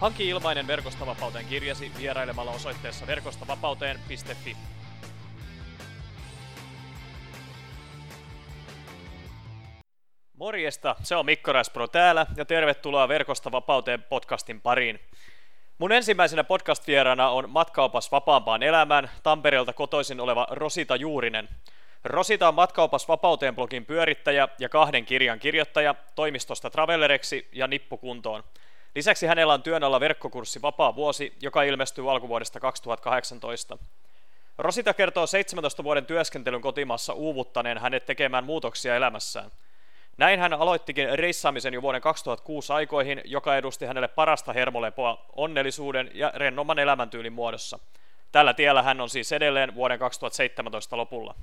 Hanki ilmainen Verkostavapauteen kirjasi vierailemalla osoitteessa verkostavapauteen.fi. Morjesta, se on Mikko Räspro täällä ja tervetuloa Verkosta vapauteen podcastin pariin. Mun ensimmäisenä podcast-vieraana on Matkaupas vapaampaan elämään Tampereelta kotoisin oleva Rosita Juurinen. Rosita on Matkaupas vapauteen blogin pyörittäjä ja kahden kirjan kirjoittaja toimistosta Travellereksi ja Nippukuntoon – Lisäksi hänellä on työn alla verkkokurssi Vapaa vuosi, joka ilmestyy alkuvuodesta 2018. Rosita kertoo 17 vuoden työskentelyn kotimaassa uuvuttaneen hänet tekemään muutoksia elämässään. Näin hän aloittikin reissaamisen jo vuoden 2006 aikoihin, joka edusti hänelle parasta hermolepoa onnellisuuden ja rennomman elämäntyylin muodossa. Tällä tiellä hän on siis edelleen vuoden 2017 lopulla.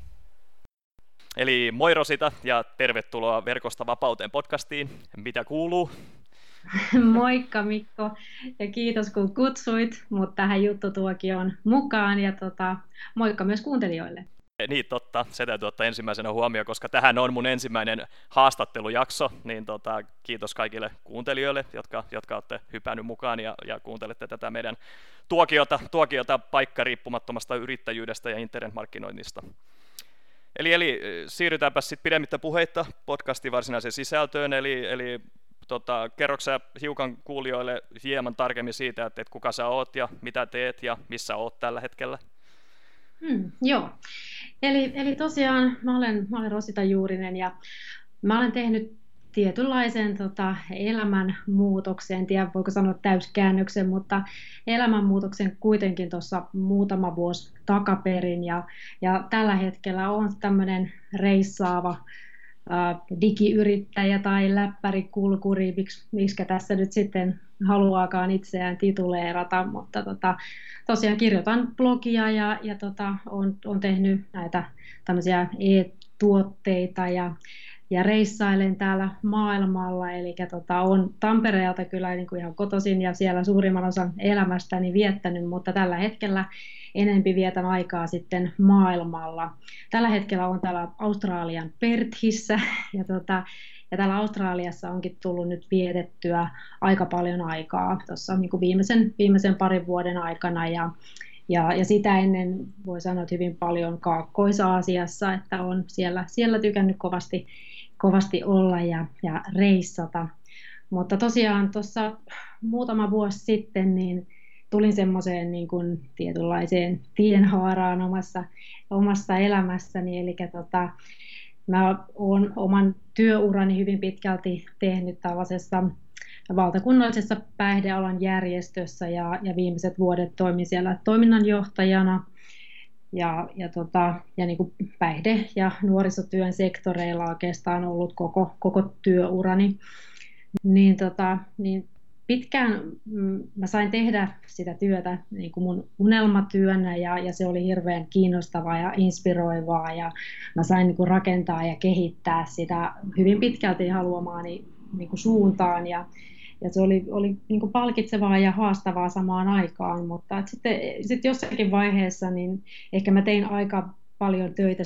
Eli moi Rosita ja tervetuloa Verkosta vapauteen podcastiin. Mitä kuuluu? Moikka Mikko. Ja kiitos kun kutsuit. Mut tähän juttutuokioon mukaan. Ja tota, moikka myös kuuntelijoille. Niin totta, se täytyy ottaa ensimmäisenä huomioon, koska tähän on mun ensimmäinen haastattelujakso, niin tota, kiitos kaikille kuuntelijoille, jotka, jotka olette hypännyt mukaan ja, ja kuuntelette tätä meidän tuokiota, tuokiota paikkariippumattomasta yrittäjyydestä ja internetmarkkinoinnista. Eli, eli siirrytäänpä sitten pidemmittä puheitta podcastin varsinaiseen sisältöön, eli, eli tota, kerroksä hiukan kuulijoille hieman tarkemmin siitä, että, että kuka sä oot ja mitä teet ja missä oot tällä hetkellä? Hmm, joo, eli, eli tosiaan mä olen, mä olen Rosita Juurinen ja mä olen tehnyt tietynlaisen tota, elämänmuutoksen, en tiedä voiko sanoa täyskäännöksen, mutta elämänmuutoksen kuitenkin tuossa muutama vuosi takaperin. Ja, ja tällä hetkellä on tämmöinen reissaava digiyrittäjä tai läppärikulkuri, miksi tässä nyt sitten haluaakaan itseään tituleerata, mutta tota, tosiaan kirjoitan blogia ja, ja tota, on, on tehnyt näitä tämmöisiä e-tuotteita ja, ja reissailen täällä maailmalla, eli tota, on Tampereelta kyllä niin kuin ihan kotoisin ja siellä suurimman osan elämästäni viettänyt, mutta tällä hetkellä enempi vietän aikaa sitten maailmalla. Tällä hetkellä on täällä Australian Perthissä ja, tota, ja täällä Australiassa onkin tullut nyt vietettyä aika paljon aikaa tuossa niin viimeisen, viimeisen parin vuoden aikana ja, ja, ja sitä ennen voi sanoa, että hyvin paljon Kaakkois-Aasiassa, että on siellä, siellä tykännyt kovasti, kovasti olla ja, ja reissata. Mutta tosiaan tuossa muutama vuosi sitten, niin tulin semmoiseen niin kuin tietynlaiseen tienhaaraan omassa, omassa elämässäni, eli tota, mä olen oman työurani hyvin pitkälti tehnyt tällaisessa valtakunnallisessa päihdealan järjestössä ja, ja viimeiset vuodet toimin siellä toiminnanjohtajana ja, ja, tota, ja niin kuin päihde- ja nuorisotyön sektoreilla oikeastaan ollut koko, koko työurani. Niin, tota, niin pitkään mm, mä sain tehdä sitä työtä niin kuin mun unelmatyönä ja, ja se oli hirveän kiinnostavaa ja inspiroivaa ja mä sain niin kuin rakentaa ja kehittää sitä hyvin pitkälti haluamaani niin kuin suuntaan ja, ja se oli, oli niin kuin palkitsevaa ja haastavaa samaan aikaan, mutta sitten sit jossakin vaiheessa niin ehkä mä tein aika paljon töitä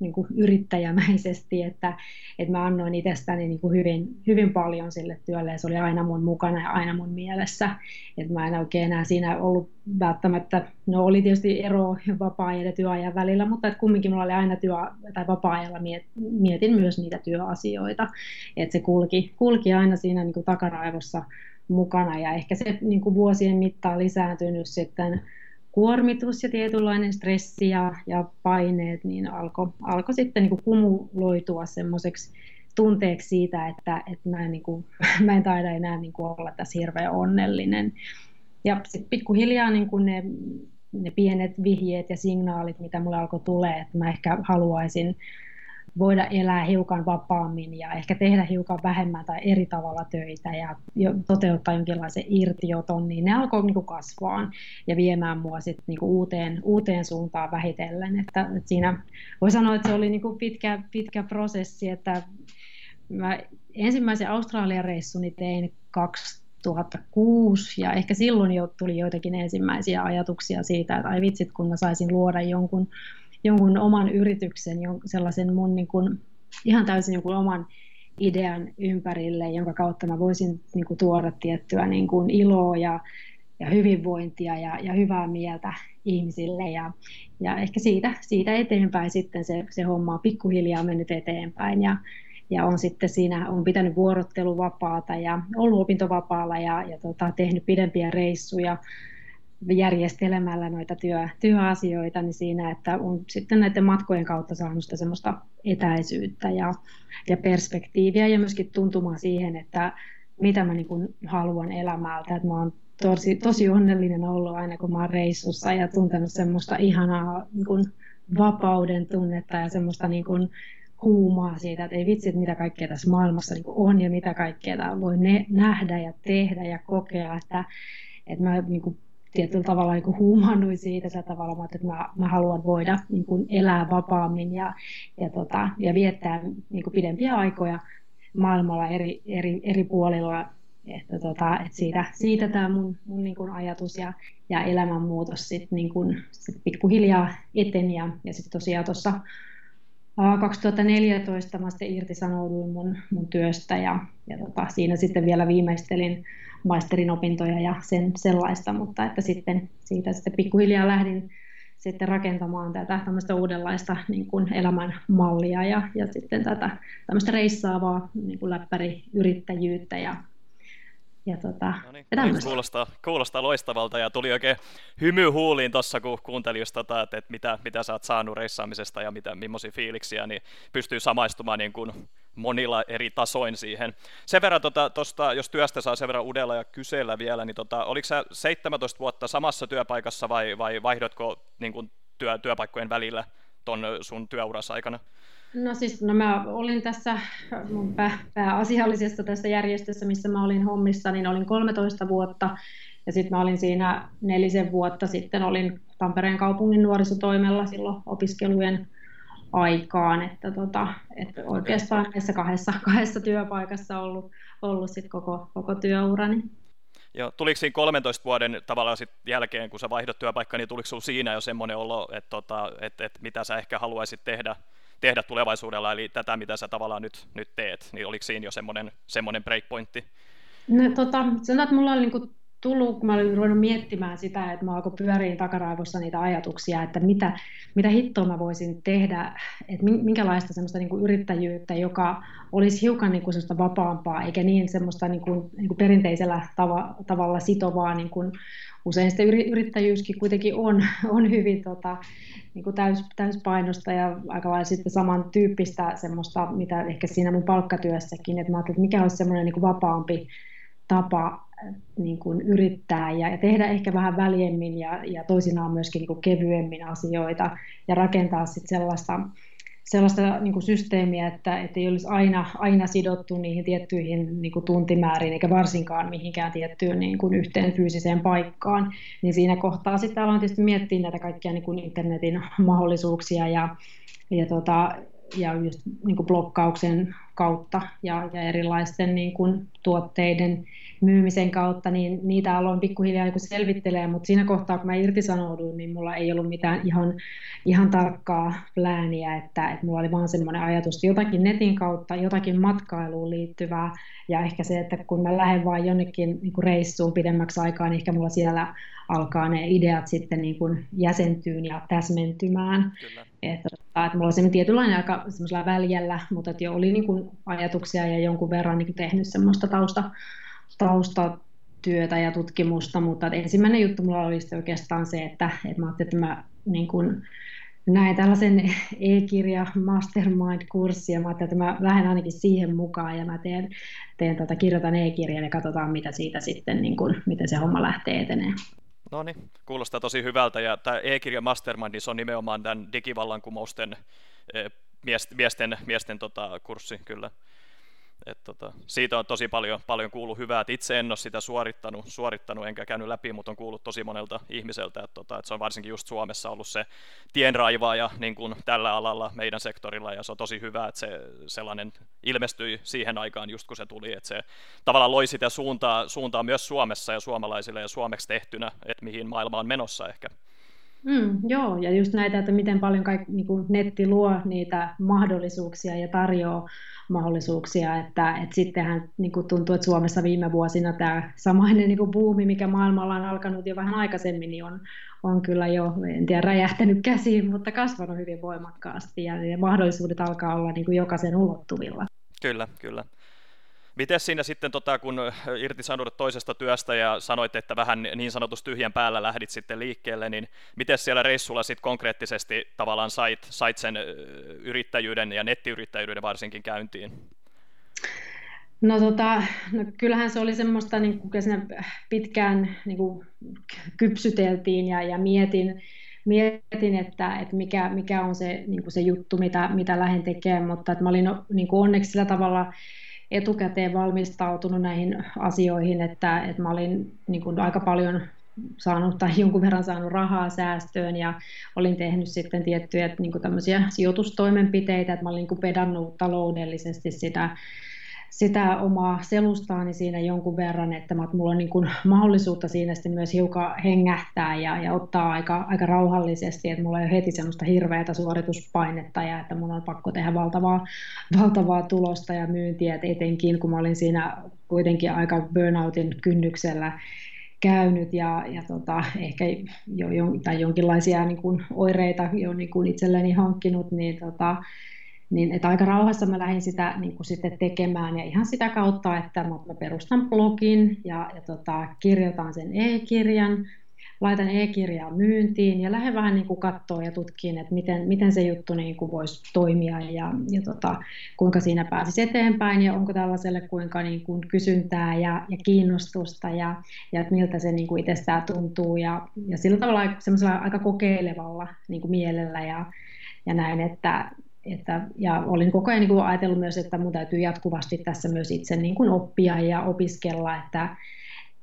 niin kuin yrittäjämäisesti, että, että mä annoin itsestäni niin kuin hyvin, hyvin paljon sille työlle ja se oli aina mun mukana ja aina mun mielessä. Että mä en oikein enää siinä ollut välttämättä, no oli tietysti ero vapaa-ajan ja työajan välillä, mutta että kumminkin mulla oli aina työ, tai vapaa-ajalla mietin myös niitä työasioita. Että se kulki, kulki aina siinä niin kuin takaraivossa mukana ja ehkä se niin kuin vuosien mittaan lisääntynyt sitten kuormitus ja tietynlainen stressi ja, ja paineet niin alkoi alko sitten niin kuin kumuloitua semmoiseksi tunteeksi siitä, että, että mä, en, niin kuin, mä en taida enää niin kuin olla tässä hirveän onnellinen. Ja sitten pikkuhiljaa niin kuin ne, ne pienet vihjeet ja signaalit, mitä mulle alkoi tulee, että mä ehkä haluaisin voida elää hiukan vapaammin ja ehkä tehdä hiukan vähemmän tai eri tavalla töitä ja toteuttaa jonkinlaisen irtioton, niin ne alkoi niin kasvaa ja viemään mua sitten niin uuteen, uuteen suuntaan vähitellen. Että, että siinä voi sanoa, että se oli niin pitkä, pitkä prosessi, että mä ensimmäisen Australian reissuni tein 2006 ja ehkä silloin jo tuli joitakin ensimmäisiä ajatuksia siitä, että ai vitsit, kun mä saisin luoda jonkun jonkun oman yrityksen, sellaisen mun niin kuin, ihan täysin jonkun oman idean ympärille, jonka kautta mä voisin niin kuin, tuoda tiettyä niin kuin, iloa ja, ja hyvinvointia ja, ja hyvää mieltä ihmisille. Ja, ja ehkä siitä, siitä eteenpäin sitten se, se homma on pikkuhiljaa mennyt eteenpäin. Ja, ja on sitten siinä on pitänyt vuorotteluvapaata ja ollut opintovapaalla ja, ja tota, tehnyt pidempiä reissuja järjestelemällä noita työ, työasioita, niin siinä, että on sitten näiden matkojen kautta saanut sitä semmoista etäisyyttä ja, ja perspektiiviä ja myöskin tuntumaan siihen, että mitä mä niin kuin haluan elämältä. Että mä oon tosi, tosi onnellinen ollut aina, kun mä oon reissussa ja tuntenut semmoista ihanaa niin kuin vapauden tunnetta ja semmoista niin kuin huumaa siitä, että ei vitsi, että mitä kaikkea tässä maailmassa niin on ja mitä kaikkea voi ne, nähdä ja tehdä ja kokea, että, että mä niin kuin tietyllä tavalla niin huumannuin siitä sillä tavalla, että mä, mä haluan voida niin kuin elää vapaammin ja, ja, tota, ja viettää niin kuin pidempiä aikoja maailmalla eri, eri, eri puolilla. Että, tota, että siitä, siitä tämä mun, mun niin kuin ajatus ja, ja elämänmuutos sit, niin kuin, sit pikkuhiljaa eteni. Ja, ja sitten tosiaan tuossa 2014 mä sitten irtisanouduin mun, mun työstä ja, ja tota, siinä sitten vielä viimeistelin maisterin opintoja ja sen, sellaista, mutta että sitten siitä sitten pikkuhiljaa lähdin sitten rakentamaan tätä tämmöistä uudenlaista niin kuin elämänmallia ja, ja sitten tätä tämmöistä reissaavaa niin kuin läppäriyrittäjyyttä ja, ja, tota, no niin, ja kuulostaa, kuulostaa loistavalta ja tuli oikein hymy huuliin tuossa, kun kuuntelin just tota, että, että mitä, mitä sä oot saanut reissaamisesta ja mitä, millaisia fiiliksiä, niin pystyy samaistumaan niin kuin monilla eri tasoin siihen. Sen verran, tota, tosta, jos työstä saa sen verran udella ja kysellä vielä, niin tota, oliko sä 17 vuotta samassa työpaikassa vai, vai vaihdotko niin kuin työ, työpaikkojen välillä ton sun työurassa aikana? No siis, no mä olin tässä mun pää, pääasiallisessa tässä järjestössä, missä mä olin hommissa, niin olin 13 vuotta. Ja sitten mä olin siinä nelisen vuotta sitten, olin Tampereen kaupungin nuorisotoimella silloin opiskelujen aikaan, että, tota, että oikeastaan näissä kahdessa, kahdessa työpaikassa ollut, ollut sit koko, koko työurani. Joo, tuliko siinä 13 vuoden tavallaan sit jälkeen, kun sä vaihdot työpaikkaa, niin tuliko sinulla siinä jo semmoinen olo, että, tota, että, että mitä sä ehkä haluaisit tehdä, tehdä tulevaisuudella, eli tätä, mitä sä tavallaan nyt, nyt teet, niin oliko siinä jo semmoinen, semmoinen breakpointti? No, tota, sanotaan, että mulla oli niinku tullut, kun mä olin ruvennut miettimään sitä, että mä alkoi pyöriin takaraivossa niitä ajatuksia, että mitä, mitä hittoa mä voisin tehdä, että minkälaista semmoista niin kuin yrittäjyyttä, joka olisi hiukan niin kuin semmoista vapaampaa, eikä niin semmoista niin kuin, niin kuin perinteisellä tava, tavalla sitovaa, niin kuin usein sitten yrittäjyyskin kuitenkin on, on hyvin tota, niin kuin täys, täyspainosta ja aika lailla sitten samantyyppistä semmoista, mitä ehkä siinä mun palkkatyössäkin, että mä ajattelin, että mikä olisi semmoinen niin kuin vapaampi tapa niin kuin yrittää ja, ja tehdä ehkä vähän väljemmin ja, ja toisinaan myöskin niin kuin kevyemmin asioita ja rakentaa sitten sellaista, sellaista niin kuin systeemiä, että, että ei olisi aina, aina sidottu niihin tiettyihin niin kuin tuntimääriin eikä varsinkaan mihinkään tiettyyn niin kuin yhteen fyysiseen paikkaan, niin siinä kohtaa sitten aloin tietysti miettiä näitä kaikkia niin kuin internetin mahdollisuuksia ja, ja, tota, ja just niin kuin blokkauksen kautta ja, ja erilaisten niin kuin tuotteiden myymisen kautta, niin niitä aloin pikkuhiljaa niin selvittelee, mutta siinä kohtaa, kun mä irtisanouduin, niin mulla ei ollut mitään ihan, ihan tarkkaa plääniä, että, että mulla oli vaan semmoinen ajatus, että jotakin netin kautta, jotakin matkailuun liittyvää, ja ehkä se, että kun mä lähden vaan jonnekin niin kuin reissuun pidemmäksi aikaa, niin ehkä mulla siellä alkaa ne ideat sitten niin kuin jäsentyyn ja täsmentymään. Kyllä. Että, että mulla oli semmoinen tietynlainen aika semmoisella väljällä, mutta että jo oli niin kuin ajatuksia ja jonkun verran niin kuin tehnyt semmoista tausta, taustatyötä ja tutkimusta, mutta ensimmäinen juttu mulla oli oikeastaan se, että, että mä ajattelin, että mä niin kuin, näin tällaisen e-kirja mastermind-kurssi ja mä ajattelin, että mä lähden ainakin siihen mukaan ja mä teen, teen tota, kirjoitan e-kirjan ja katsotaan mitä siitä sitten, niin kuin, miten se homma lähtee etenee. No niin, kuulostaa tosi hyvältä ja tämä e-kirja Mastermind, niin se on nimenomaan tämän digivallankumousten e, miesten, miesten tota, kurssi, kyllä. Et tota, siitä on tosi paljon, paljon kuullut hyvää, että itse en ole sitä suorittanut, suorittanut enkä käynyt läpi, mutta on kuullut tosi monelta ihmiseltä, että, tota, että se on varsinkin just Suomessa ollut se tienraivaaja niin kuin tällä alalla meidän sektorilla, ja se on tosi hyvä, että se sellainen ilmestyi siihen aikaan just kun se tuli, että se tavallaan loi sitä suuntaa, suuntaa myös Suomessa ja suomalaisille ja suomeksi tehtynä, että mihin maailma on menossa ehkä. Mm, joo, ja just näitä, että miten paljon kaikki, niin kuin netti luo niitä mahdollisuuksia ja tarjoaa mahdollisuuksia, että, että sittenhän niin kuin tuntuu, että Suomessa viime vuosina tämä samainen niin kuin buumi, mikä maailmalla on alkanut jo vähän aikaisemmin, niin on, on kyllä jo, en tiedä, räjähtänyt käsiin, mutta kasvanut hyvin voimakkaasti ja, ja mahdollisuudet alkaa olla niin kuin jokaisen ulottuvilla. Kyllä, kyllä. Miten siinä sitten, tota, kun irtisanoudut toisesta työstä ja sanoit, että vähän niin sanotusti tyhjän päällä lähdit sitten liikkeelle, niin miten siellä reissulla sitten konkreettisesti tavallaan sait, sait sen yrittäjyyden ja nettiyrittäjyyden varsinkin käyntiin? No, tota, no kyllähän se oli semmoista, niin kun pitkään niin kuin kypsyteltiin ja, ja mietin, mietin että, että mikä, mikä on se, niin se juttu, mitä, mitä lähden tekemään, mutta että mä olin niin onneksi sillä tavalla etukäteen valmistautunut näihin asioihin, että, että mä olin niin kuin aika paljon saanut tai jonkun verran saanut rahaa säästöön ja olin tehnyt sitten tiettyjä niin kuin tämmöisiä sijoitustoimenpiteitä, että mä olin niin kuin pedannut taloudellisesti sitä sitä omaa selustaani siinä jonkun verran, että mulla on niin kuin mahdollisuutta siinä sitten myös hiukan hengähtää ja, ja ottaa aika, aika rauhallisesti, että mulla ei ole heti semmoista hirveätä suorituspainetta ja että mulla on pakko tehdä valtavaa, valtavaa tulosta ja myyntiä, että etenkin kun mä olin siinä kuitenkin aika burnoutin kynnyksellä käynyt ja, ja tota, ehkä jo, jo, tai jonkinlaisia niin kuin oireita jo niin kuin itselleni hankkinut, niin tota, niin että aika rauhassa mä lähdin sitä niin kuin sitten tekemään ja ihan sitä kautta, että mä perustan blogin ja, ja tota, kirjoitan sen e-kirjan, laitan e-kirjaa myyntiin ja lähden vähän niin kuin katsoa ja tutkiin, että miten, miten se juttu niin kuin voisi toimia ja, ja tota, kuinka siinä pääsisi eteenpäin ja onko tällaiselle kuinka niin kuin kysyntää ja, ja kiinnostusta ja, ja että miltä se niin kuin itsestään tuntuu ja, ja sillä tavalla semmoisella aika kokeilevalla niin kuin mielellä ja, ja näin, että, että, ja olin koko ajan niin ajatellut myös, että minun täytyy jatkuvasti tässä myös itse niin kuin oppia ja opiskella, että,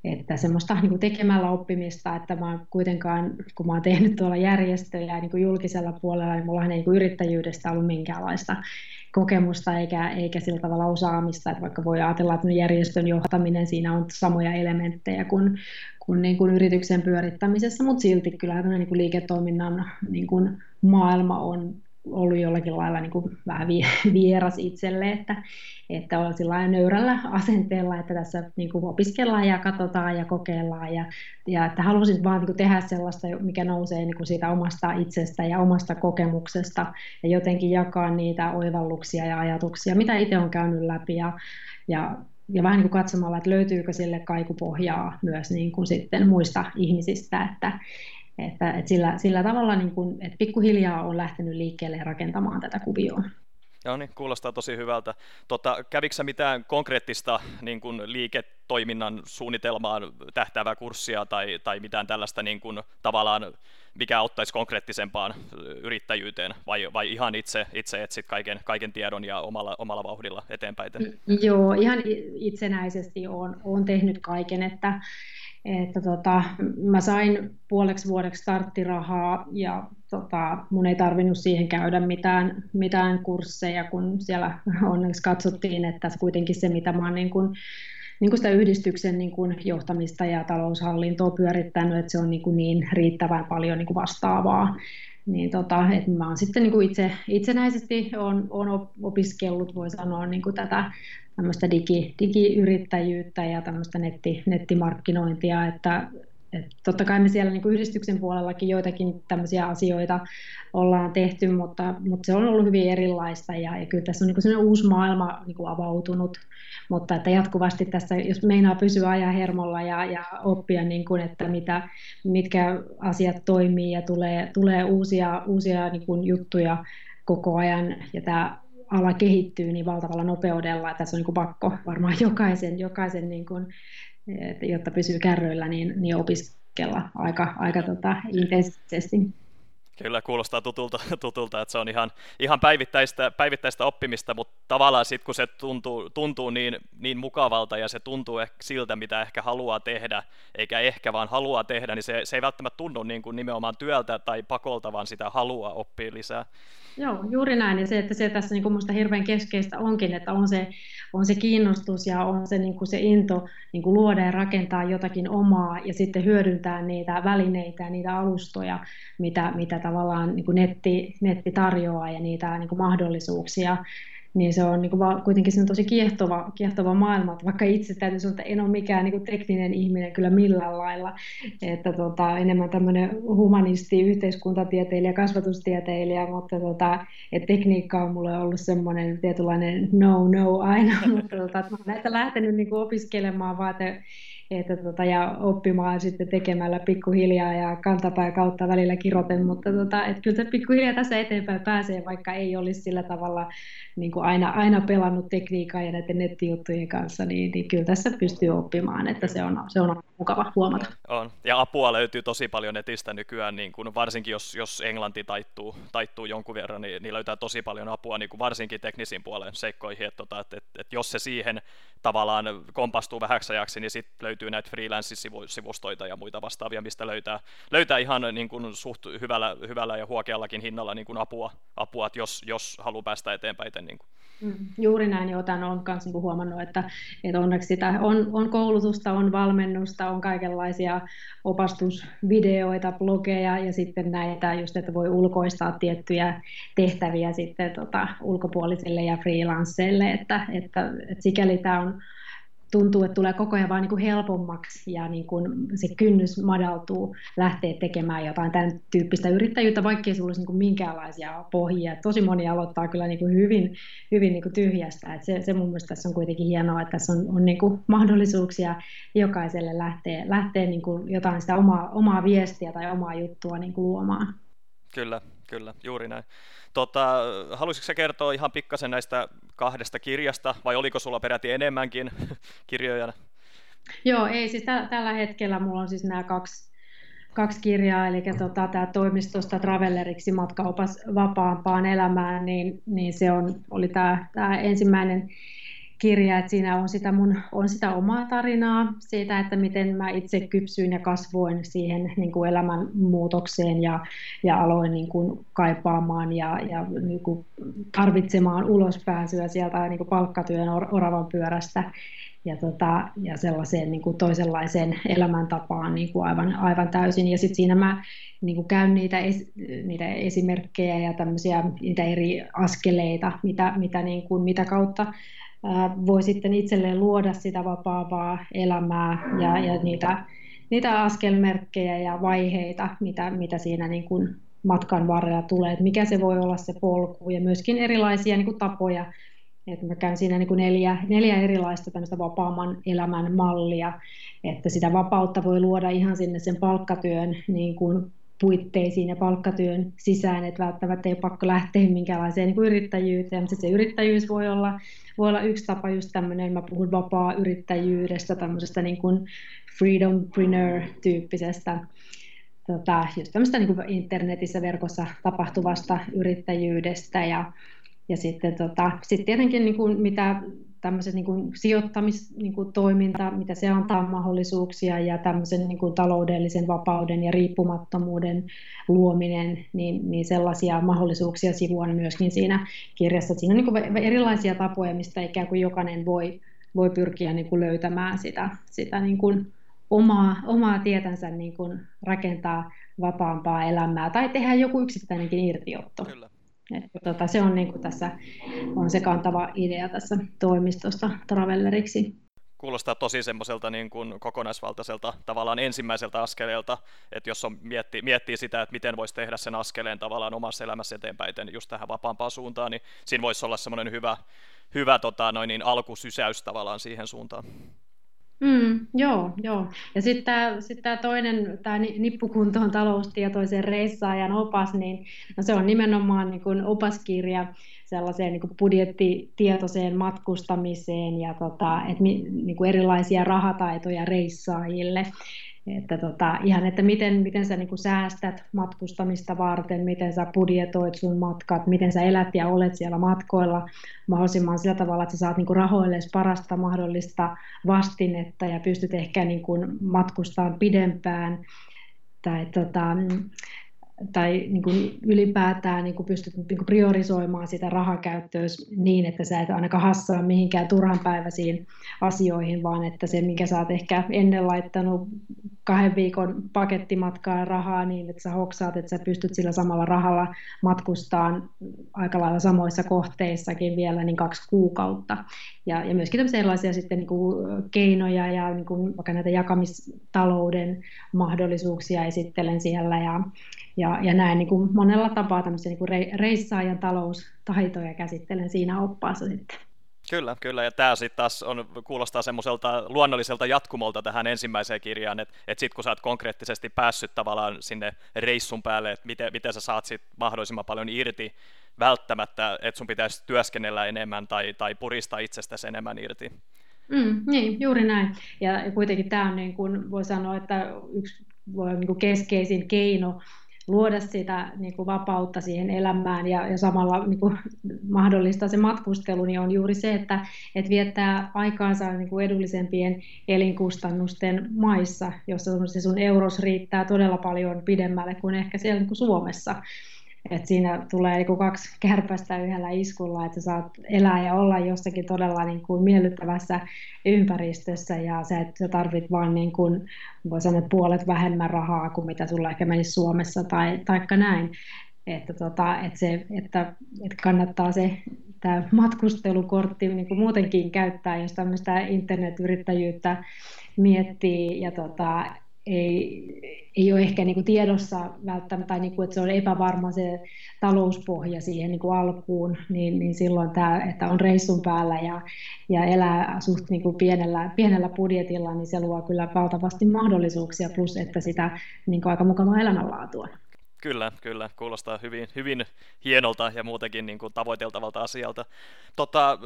että semmoista niin kuin tekemällä oppimista, että mä kuitenkaan, kun mä oon tehnyt tuolla järjestöjä niin kuin julkisella puolella, niin mulla ei niin kuin yrittäjyydestä ollut minkäänlaista kokemusta eikä, eikä sillä tavalla osaamista, että vaikka voi ajatella, että järjestön johtaminen siinä on samoja elementtejä kuin, kuin, niin kuin yrityksen pyörittämisessä, mutta silti kyllä niin kuin liiketoiminnan niin kuin maailma on ollut jollakin lailla niin kuin vähän vieras itselle, että, että on sillä nöyrällä asenteella, että tässä niin kuin opiskellaan ja katsotaan ja kokeillaan. Ja, ja että halusin vaan niin kuin tehdä sellaista, mikä nousee niin kuin siitä omasta itsestä ja omasta kokemuksesta. Ja jotenkin jakaa niitä oivalluksia ja ajatuksia, mitä itse on käynyt läpi. Ja, ja ja vähän niin kuin katsomalla, että löytyykö sille kaikupohjaa myös niin kuin sitten muista ihmisistä, että, että, että sillä, sillä tavalla niin kuin, että pikkuhiljaa on lähtenyt liikkeelle rakentamaan tätä kuvioa. Joo niin, kuulostaa tosi hyvältä. Tota, kävikö mitään konkreettista niin kuin liiketoiminnan suunnitelmaan tähtäävää kurssia tai, tai mitään tällaista niin kuin, tavallaan, mikä auttaisi konkreettisempaan yrittäjyyteen, vai, vai ihan itse, itse etsit kaiken, kaiken tiedon ja omalla, omalla vauhdilla eteenpäin? Joo, ihan itsenäisesti olen tehnyt kaiken, että että tota, mä sain puoleksi vuodeksi starttirahaa ja tota, mun ei tarvinnut siihen käydä mitään, mitään kursseja, kun siellä onneksi katsottiin, että kuitenkin se, mitä mä oon niin kun, niin kuin sitä yhdistyksen niin kuin johtamista ja taloushallintoa pyörittänyt, että se on niin, kuin niin riittävän paljon niin kuin vastaavaa. Niin tota, että mä oon sitten niin itse, itsenäisesti on, on opiskellut, voi sanoa, niin tätä tämmöistä digi, digiyrittäjyyttä ja tämmöistä netti, nettimarkkinointia, että, että totta kai me siellä niin kuin yhdistyksen puolellakin joitakin tämmöisiä asioita ollaan tehty, mutta, mutta se on ollut hyvin erilaista ja, ja kyllä tässä on niin kuin uusi maailma niin kuin avautunut, mutta että jatkuvasti tässä, jos meinaa pysyä ajan hermolla ja, ja oppia, niin kuin, että mitä, mitkä asiat toimii ja tulee, tulee uusia, uusia niin kuin juttuja koko ajan ja tämä ala kehittyy niin valtavalla nopeudella, että tässä on niin pakko varmaan jokaisen, jokaisen niin kuin, että jotta pysyy kärryillä, niin, niin opiskella aika, aika tota, intensiivisesti. Kyllä, kuulostaa tutulta, tutulta että se on ihan, ihan päivittäistä, päivittäistä oppimista, mutta tavallaan sitten kun se tuntuu, tuntuu niin, niin mukavalta ja se tuntuu siltä, mitä ehkä haluaa tehdä, eikä ehkä vaan haluaa tehdä, niin se, se ei välttämättä tunnu niin kuin nimenomaan työltä tai pakolta, vaan sitä haluaa oppia lisää. Joo, juuri näin. Ja se, että se tässä niin kuin hirveän keskeistä onkin, että on se, on se kiinnostus ja on se, niin kuin se into niin kuin luoda ja rakentaa jotakin omaa ja sitten hyödyntää niitä välineitä ja niitä alustoja, mitä, mitä tavallaan niin kuin netti, netti tarjoaa ja niitä niin kuin mahdollisuuksia niin se on niin kuin, kuitenkin se on tosi kiehtova, kiehtova maailma, että vaikka itse täytyy sanoa, että en ole mikään niin kuin tekninen ihminen kyllä millään lailla, että tota, enemmän tämmöinen humanisti, yhteiskuntatieteilijä, kasvatustieteilijä, mutta tota, että tekniikka on mulle ollut semmoinen tietynlainen no-no aina, mutta tota, että näitä lähtenyt niin kuin opiskelemaan vaan, että tota, ja oppimaan sitten tekemällä pikkuhiljaa ja kantapää kautta välillä kiroten, mutta tota, et kyllä se pikkuhiljaa tässä eteenpäin pääsee, vaikka ei olisi sillä tavalla niin kuin aina, aina pelannut tekniikan ja näiden nettijuttujen kanssa, niin, niin kyllä tässä pystyy oppimaan, että se on, se on mukava huomata. On. Ja apua löytyy tosi paljon netistä nykyään, niin kuin varsinkin jos, jos englanti taittuu, taittuu jonkun verran, niin, niin löytää tosi paljon apua niin kuin varsinkin teknisiin puolen seikkoihin, että, tota, että, että, että jos se siihen tavallaan kompastuu vähäksi ajaksi, niin sitten löytyy näitä freelance-sivustoita ja muita vastaavia, mistä löytää, löytää ihan niin kuin suht hyvällä, hyvällä ja huokeallakin hinnalla niin kuin apua, apua että jos, jos haluaa päästä eteenpäin. Niin kuin. Mm, juuri näin, jo tämän olen myös niin huomannut, että, että onneksi sitä on, on koulutusta, on valmennusta, on kaikenlaisia opastusvideoita, blogeja ja sitten näitä just, että voi ulkoistaa tiettyjä tehtäviä sitten tota, ulkopuolisille ja freelanceille, että, että, että sikäli tämä on tuntuu, että tulee koko ajan vaan niin kuin helpommaksi ja niin kuin se kynnys madaltuu lähteä tekemään jotain tämän tyyppistä yrittäjyyttä, vaikkei sinulla olisi niin kuin minkäänlaisia pohjia. Tosi moni aloittaa kyllä niin kuin hyvin, hyvin niin kuin tyhjästä. Et se, se mun mielestä tässä on kuitenkin hienoa, että tässä on, on niin kuin mahdollisuuksia jokaiselle lähteä, lähteä niin kuin jotain sitä omaa, omaa viestiä tai omaa juttua niin kuin luomaan. Kyllä, kyllä, juuri näin. Tota, haluaisitko sä kertoa ihan pikkasen näistä kahdesta kirjasta, vai oliko sulla peräti enemmänkin kirjoja? Joo, ei siis tä- tällä hetkellä mulla on siis nämä kaksi, kaksi kirjaa, eli tota, tämä toimistosta travelleriksi matkaopas vapaampaan elämään, niin, niin se on, oli tämä, tämä ensimmäinen kirja, että siinä on sitä, mun, on sitä omaa tarinaa siitä, että miten mä itse kypsyin ja kasvoin siihen niin kuin elämän muutokseen ja, ja aloin niin kuin kaipaamaan ja, ja niin kuin tarvitsemaan ulospääsyä sieltä niin kuin palkkatyön or, oravan pyörästä ja, tota, ja sellaiseen niin kuin toisenlaiseen elämäntapaan niin kuin aivan, aivan täysin. Ja sitten siinä mä niin kuin käyn niitä, es, niitä esimerkkejä ja tämmöisiä niitä eri askeleita, mitä, mitä, niin kuin, mitä kautta voi sitten itselleen luoda sitä vapaavaa elämää ja, ja niitä, niitä askelmerkkejä ja vaiheita, mitä, mitä siinä niin kuin matkan varrella tulee, että mikä se voi olla se polku ja myöskin erilaisia niin kuin tapoja, että mä käyn siinä niin kuin neljä, neljä erilaista tämmöistä vapaamman elämän mallia, että sitä vapautta voi luoda ihan sinne sen palkkatyön niin kuin puitteisiin ja palkkatyön sisään, että välttämättä ei ole pakko lähteä minkäänlaiseen niin kuin yrittäjyyteen, mutta se yrittäjyys voi olla voi olla yksi tapa just tämmöinen, mä puhun vapaa-yrittäjyydestä, tämmöisestä niin kuin freedompreneur-tyyppisestä, tota, just tämmöistä niin kuin internetissä, verkossa tapahtuvasta yrittäjyydestä ja, ja sitten tota, sit tietenkin niin kuin mitä tämmöiset niin kuin sijoittamistoiminta, niin mitä se antaa mahdollisuuksia ja tämmöisen niin kuin taloudellisen vapauden ja riippumattomuuden luominen, niin, niin sellaisia mahdollisuuksia sivuan myöskin siinä kirjassa. Siinä on niin kuin erilaisia tapoja, mistä ikään kuin jokainen voi, voi pyrkiä niin kuin löytämään sitä, sitä niin kuin omaa, omaa tietänsä niin kuin rakentaa vapaampaa elämää tai tehdä joku yksittäinenkin irtiotto. Kyllä. Että tota, se on niin kuin tässä on se kantava idea tässä toimistosta Travelleriksi. Kuulostaa tosi semmoiselta niin kuin kokonaisvaltaiselta tavallaan ensimmäiseltä askeleelta, että jos on miettii, miettii sitä, että miten voisi tehdä sen askeleen tavallaan omassa elämässä eteenpäin just tähän vapaampaan suuntaan, niin siinä voisi olla semmoinen hyvä, hyvä tota, noin niin, alkusysäys tavallaan siihen suuntaan. Mm, joo, joo. Ja sitten tämä sit toinen, tämä nippukuntoon taloustietoisen reissaajan opas, niin no se on nimenomaan niin kuin opaskirja sellaiseen niin kuin budjettitietoiseen matkustamiseen ja tota, et niin erilaisia rahataitoja reissaajille. Että tota, ihan, että miten, miten sä niin säästät matkustamista varten, miten sä budjetoit sun matkat, miten sä elät ja olet siellä matkoilla mahdollisimman sillä tavalla, että sä saat niin rahoilleen parasta mahdollista vastinetta ja pystyt ehkä niin matkustamaan pidempään. Tai tota, tai niin kuin ylipäätään niin kuin pystyt niin kuin priorisoimaan sitä rahakäyttöä niin, että sä et ainakaan hassaa mihinkään turhanpäiväisiin asioihin, vaan että se, minkä sä oot ehkä ennen laittanut kahden viikon pakettimatkaa rahaa niin, että sä hoksaat, että sä pystyt sillä samalla rahalla matkustaan aika lailla samoissa kohteissakin vielä niin kaksi kuukautta. Ja, ja myöskin tämmöisiä erilaisia sitten niin kuin keinoja ja niin kuin vaikka näitä jakamistalouden mahdollisuuksia esittelen siellä ja, ja, ja näin niin kuin monella tapaa tämmöisiä niin kuin reissaajan taloustaitoja käsittelen siinä oppaassa sitten. Kyllä, kyllä, ja tämä sitten taas on, kuulostaa semmoiselta luonnolliselta jatkumolta tähän ensimmäiseen kirjaan, että et sitten kun sä oot konkreettisesti päässyt tavallaan sinne reissun päälle, että miten, miten sä saat sit mahdollisimman paljon irti, välttämättä, että sun pitäisi työskennellä enemmän tai, tai puristaa itsestäsi enemmän irti. Mm, niin, juuri näin. Ja kuitenkin tämä on, niin kuin voi sanoa, että yksi voi, niin kuin keskeisin keino luoda sitä niin kuin vapautta siihen elämään ja, ja samalla niin kuin mahdollistaa se matkustelu, niin on juuri se, että, että viettää aikaansa niin kuin edullisempien elinkustannusten maissa, jossa se sun euros riittää todella paljon pidemmälle kuin ehkä siellä niin kuin Suomessa. Et siinä tulee niin kaksi kärpästä yhdellä iskulla, että saat elää ja olla jossakin todella niin kuin miellyttävässä ympäristössä ja sä, et, sä tarvit vain niin kuin, voi sanoa, puolet vähemmän rahaa kuin mitä sulla ehkä menisi Suomessa tai taikka näin. Että, tota, että, se, että, että kannattaa se tämä matkustelukortti niin kuin muutenkin käyttää, jos tämmöistä internetyrittäjyyttä miettii ja tota, ei, ei ole ehkä niin kuin tiedossa välttämättä, tai niin kuin, että se on epävarma se talouspohja siihen niin kuin alkuun, niin, niin silloin tämä, että on reissun päällä ja, ja elää suht niin kuin pienellä, pienellä budjetilla, niin se luo kyllä valtavasti mahdollisuuksia, plus että sitä niin kuin aika mukavaa elämänlaatua. Kyllä, kyllä. Kuulostaa hyvin, hyvin hienolta ja muutenkin niin kuin tavoiteltavalta asialta. Tota,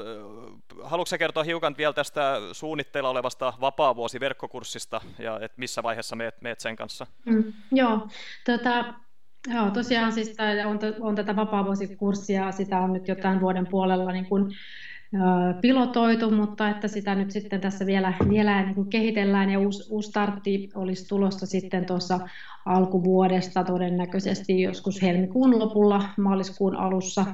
haluatko kertoa hiukan vielä tästä suunnitteilla olevasta vapaavuosiverkkokurssista ja et missä vaiheessa meet, meet sen kanssa? Mm, joo, tota, Joo, tosiaan siis on, on tätä vapaavuosikurssia, sitä on nyt jo tämän vuoden puolella niin kuin pilotoitu, mutta että sitä nyt sitten tässä vielä, vielä niin kuin kehitellään. Ja uusi, uusi startti olisi tulossa sitten tuossa alkuvuodesta todennäköisesti joskus helmikuun lopulla, maaliskuun alussa,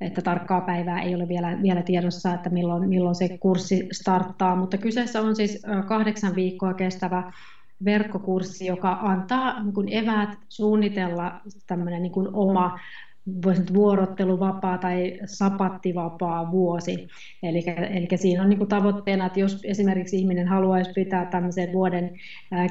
että tarkkaa päivää ei ole vielä, vielä tiedossa, että milloin, milloin se kurssi starttaa, mutta kyseessä on siis kahdeksan viikkoa kestävä verkkokurssi, joka antaa niin kuin eväät suunnitella tämmöinen niin kuin oma voisi vuorotteluvapaa tai sapattivapaa vuosi. Eli, eli siinä on niin kuin tavoitteena, että jos esimerkiksi ihminen haluaisi pitää tämmöisen vuoden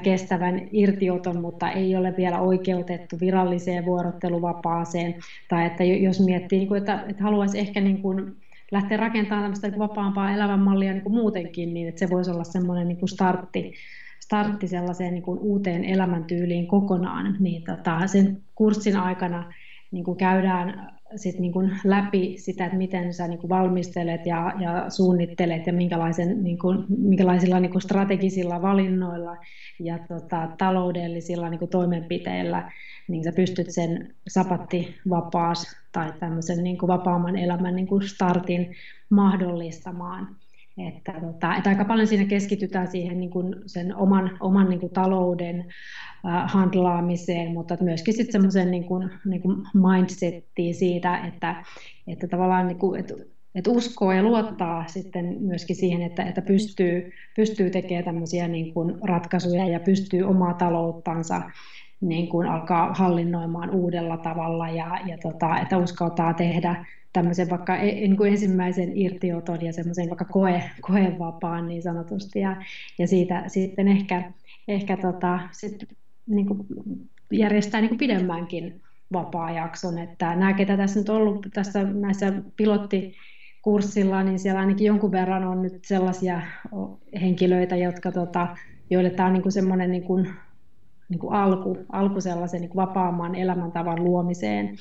kestävän irtioton, mutta ei ole vielä oikeutettu viralliseen vuorotteluvapaaseen, tai että jos miettii, niin kuin, että, että haluaisi ehkä niin kuin lähteä rakentamaan tämmöistä niin vapaampaa elämänmallia niin kuin muutenkin, niin että se voisi olla semmoinen niin kuin startti, startti sellaiseen niin kuin uuteen elämäntyyliin kokonaan, niin tota, sen kurssin aikana niin kuin käydään sit niin kuin läpi sitä, että miten sä niin kuin valmistelet ja, ja suunnittelet ja minkälaisen, niin kuin, minkälaisilla niin kuin strategisilla valinnoilla ja tota, taloudellisilla niin kuin toimenpiteillä niin sä pystyt sen sapattivapaas tai tämmöisen niin kuin vapaamman elämän niin kuin startin mahdollistamaan. Että, tota, että aika paljon siinä keskitytään siihen niin kuin sen oman, oman niin kuin talouden äh, handlaamiseen, mutta myöskin sitten semmoisen niin kuin, niin kuin mindsettiin siitä, että, että tavallaan niin kuin, että, että uskoo ja luottaa sitten myöskin siihen, että, että pystyy, pystyy tekemään tämmöisiä niin kuin ratkaisuja ja pystyy omaa talouttansa niin kuin alkaa hallinnoimaan uudella tavalla ja, ja tota, että uskaltaa tehdä tämmöisen vaikka e, niin kuin ensimmäisen irtioton ja semmoisen vaikka koe, koevapaan niin sanotusti ja, ja siitä sitten ehkä, ehkä tota, sit, niin kuin järjestää niin kuin pidemmänkin vapaa-jakson, että nämä, ketä tässä nyt ollut tässä näissä pilotti kurssilla, niin siellä ainakin jonkun verran on nyt sellaisia henkilöitä, jotka, tota, joille tämä on niin kuin semmoinen niin kuin, niin kuin alku, alku sellaisen niin kuin vapaamman elämäntavan luomiseen.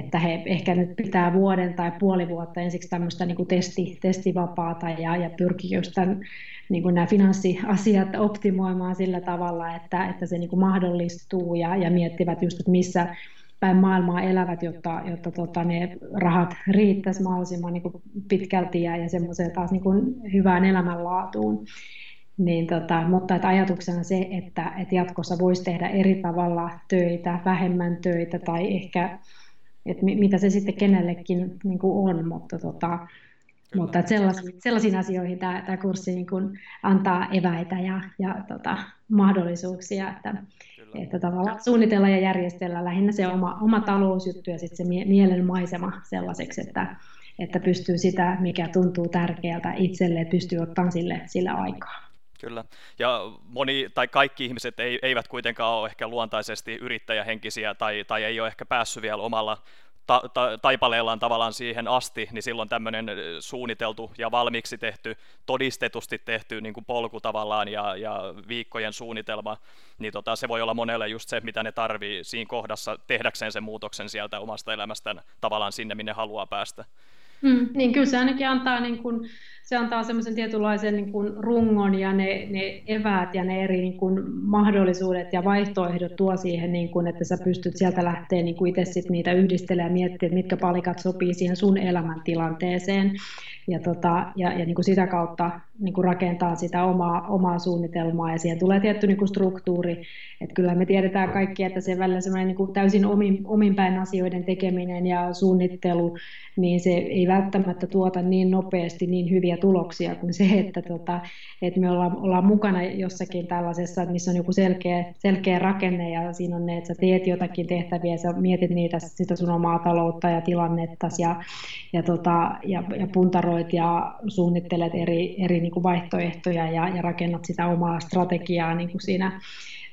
Että he ehkä nyt pitää vuoden tai puoli vuotta ensiksi tämmöistä niin kuin testi, testivapaata ja, ja pyrkii just tämän, niin kuin nämä finanssiasiat optimoimaan sillä tavalla, että, että se niin kuin mahdollistuu ja, ja miettivät just, että missä päin maailmaa elävät, jotta, jotta tota, ne rahat riittäisi mahdollisimman niin kuin pitkälti ja, ja semmoiseen taas niin kuin hyvään elämänlaatuun. Niin tota, mutta että ajatuksena se, että, että jatkossa voisi tehdä eri tavalla töitä, vähemmän töitä tai ehkä, että mitä se sitten kenellekin niin kuin on, mutta, tota, mutta että sellaisiin, sellaisiin asioihin tämä, tämä kurssi niin kuin antaa eväitä ja, ja tota, mahdollisuuksia, että, että tavallaan suunnitella ja järjestellä lähinnä se oma, oma talousjuttu ja sitten se mie- mielenmaisema sellaiseksi, että, että pystyy sitä, mikä tuntuu tärkeältä itselle, pystyy ottamaan sille, sille aikaa. Kyllä. Ja moni tai kaikki ihmiset ei, eivät kuitenkaan ole ehkä luontaisesti yrittäjähenkisiä tai, tai ei ole ehkä päässyt vielä omalla ta, ta, taipaleellaan tavallaan siihen asti, niin silloin tämmöinen suunniteltu ja valmiiksi tehty, todistetusti tehty niin kuin polku tavallaan ja, ja viikkojen suunnitelma, niin tota, se voi olla monelle just se, mitä ne tarvii siinä kohdassa tehdäkseen sen muutoksen sieltä omasta elämästään tavallaan sinne, minne haluaa päästä. Mm, niin kyllä se ainakin antaa, niin kuin, se antaa semmoisen tietynlaisen niin kuin rungon ja ne, ne eväät ja ne eri niin kuin, mahdollisuudet ja vaihtoehdot tuo siihen, niin kuin, että sä pystyt sieltä lähteä niin kuin itse sit niitä yhdistelemään ja miettimään, että mitkä palikat sopii siihen sun elämäntilanteeseen. Ja, tota, ja, ja niin kuin sitä kautta niin kuin rakentaa sitä omaa, omaa suunnitelmaa ja siihen tulee tietty niin kuin struktuuri, että kyllä me tiedetään kaikki, että se välillä semmoinen niin kuin täysin omin, omin päin asioiden tekeminen ja suunnittelu, niin se ei välttämättä tuota niin nopeasti niin hyviä tuloksia kuin se, että, tota, että me ollaan, ollaan mukana jossakin tällaisessa, missä on joku selkeä, selkeä rakenne ja siinä on ne, että sä teet jotakin tehtäviä, sä mietit niitä, sitä sun omaa taloutta ja tilannetta ja, ja, tota, ja, ja puntaroit ja suunnittelet eri, eri niin kuin vaihtoehtoja ja, ja rakennat sitä omaa strategiaa niin kuin siinä,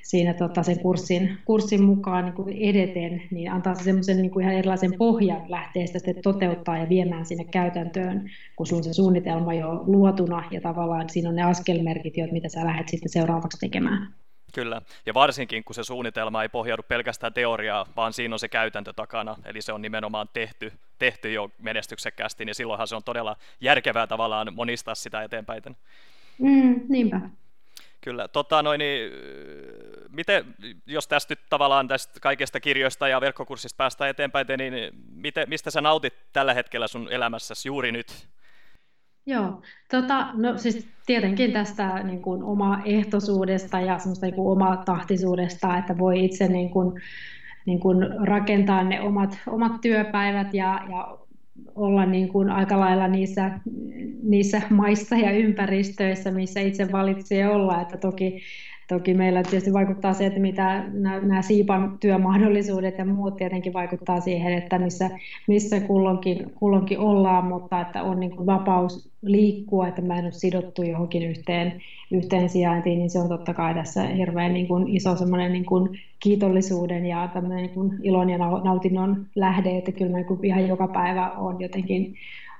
siinä tota sen kurssin, kurssin mukaan niin kuin edeten, niin antaa se semmoisen niin kuin ihan erilaisen pohjan lähteä sitä sitten toteuttaa ja viemään sinne käytäntöön, kun sulla on se suunnitelma jo luotuna ja tavallaan siinä on ne askelmerkit, joita mitä sä lähdet sitten seuraavaksi tekemään. Kyllä, ja varsinkin kun se suunnitelma ei pohjaudu pelkästään teoriaa, vaan siinä on se käytäntö takana, eli se on nimenomaan tehty, tehty jo menestyksekkäästi, niin silloinhan se on todella järkevää tavallaan monistaa sitä eteenpäin. Mm, niinpä. Kyllä, tota noin, niin, miten, jos tästä nyt tavallaan tästä kaikesta kirjoista ja verkkokurssista päästään eteenpäin, niin miten, mistä sä nautit tällä hetkellä sun elämässäsi juuri nyt? Joo, tota, no siis tietenkin tästä niin kuin oma ehtoisuudesta ja semmoista niin kuin oma tahtisuudesta, että voi itse niin kuin, niin kuin rakentaa ne omat, omat työpäivät ja, ja olla niin kuin aika lailla niissä, niissä maissa ja ympäristöissä, missä itse valitsee olla. Että toki, toki meillä tietysti vaikuttaa se, että mitä nämä, siipan työmahdollisuudet ja muut tietenkin vaikuttaa siihen, että missä, missä kulloinkin, kulloinkin ollaan, mutta että on niin kuin vapaus liikkua, että mä en ole sidottu johonkin yhteen, yhteen sijaintiin, niin se on totta kai tässä hirveän niin kuin iso semmoinen niin kuin kiitollisuuden ja niin kuin ilon ja nautinnon lähde, että kyllä mä niin kuin ihan joka päivä on jotenkin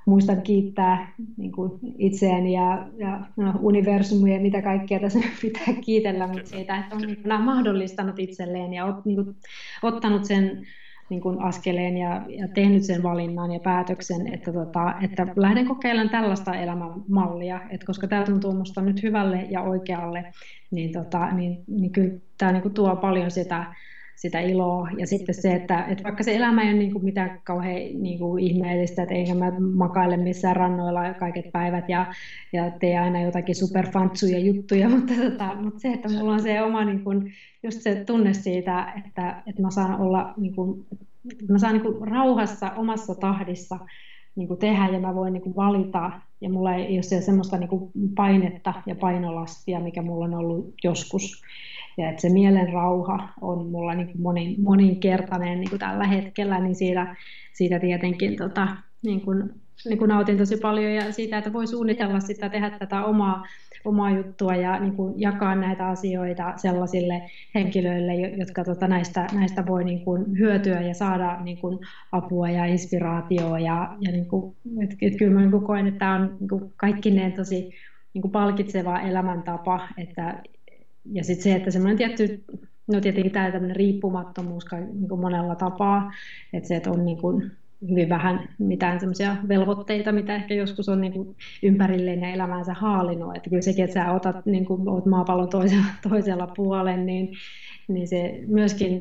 muistan kiittää niin kuin itseäni ja, ja no, universumia ja mitä kaikkea tässä pitää kiitellä, mutta siitä, että on niin kuin, mahdollistanut itselleen ja ot, niin kuin, ottanut sen niin kuin askeleen ja, ja tehnyt sen valinnan ja päätöksen, että, tota, että lähden kokeilemaan tällaista elämänmallia, että koska tämä tuntuu minusta nyt hyvälle ja oikealle, niin, tota, niin, niin kyllä tämä niin kuin tuo paljon sitä, sitä iloa. Ja sitten se, että, että vaikka se elämä ei ole niin kuin mitään kauhean niin kuin ihmeellistä, että eikä mä makaile missään rannoilla kaiket päivät ja, ja tee aina jotakin superfantsuja juttuja, mutta, tota, mutta se, että mulla on se oma niin kuin, just se tunne siitä, että, että mä saan olla niin kuin, mä saan niin kuin rauhassa omassa tahdissa niin kuin tehdä ja mä voin niin kuin valita ja mulla ei ole semmoista niin kuin painetta ja painolastia, mikä mulla on ollut joskus. Ja että se mielen rauha on mulla niin kuin monin, moninkertainen niin kuin tällä hetkellä, niin siitä, siitä tietenkin tota, niin kuin, niin kuin nautin tosi paljon ja siitä, että voi suunnitella sitä, tehdä tätä omaa omaa juttua ja niin kuin jakaa näitä asioita sellaisille henkilöille, jotka tota, näistä, näistä voi niin kuin hyötyä ja saada niin kuin apua ja inspiraatioa. Ja, ja niin kuin, et, et kyllä mä niin kuin koen, että tämä on niin kuin kaikkineen tosi niin kuin palkitseva elämäntapa. Että, ja sitten se, että semmoinen tietty no tietenkin tämä tämmöinen riippumattomuus niin kuin monella tapaa, että se, että on niin kuin hyvin vähän mitään semmoisia velvoitteita, mitä ehkä joskus on niin kuin ympärilleen ja elämäänsä haalinut. Että kyllä sekin, että sä otat, niin kuin, oot maapallon toisella, toisella puolen, niin, niin se myöskin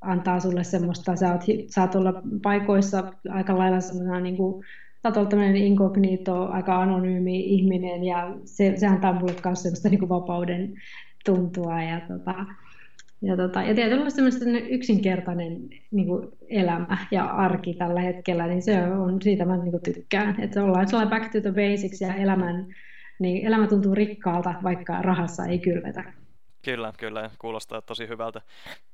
antaa sulle semmoista, sä oot, saat olla paikoissa aika lailla semmoisena niin kuin, sä oot tämmöinen inkognito, aika anonyymi ihminen ja se, se antaa mulle myös semmoista niin kuin vapauden tuntua ja tota, ja, tota, ja tietyllä semmoista yksinkertainen niin kuin elämä ja arki tällä hetkellä, niin se on, siitä mä niin kuin tykkään. Että ollaan sellainen back to the basics ja elämän, niin elämä tuntuu rikkaalta, vaikka rahassa ei kylvetä. Kyllä, kyllä, kuulostaa tosi hyvältä.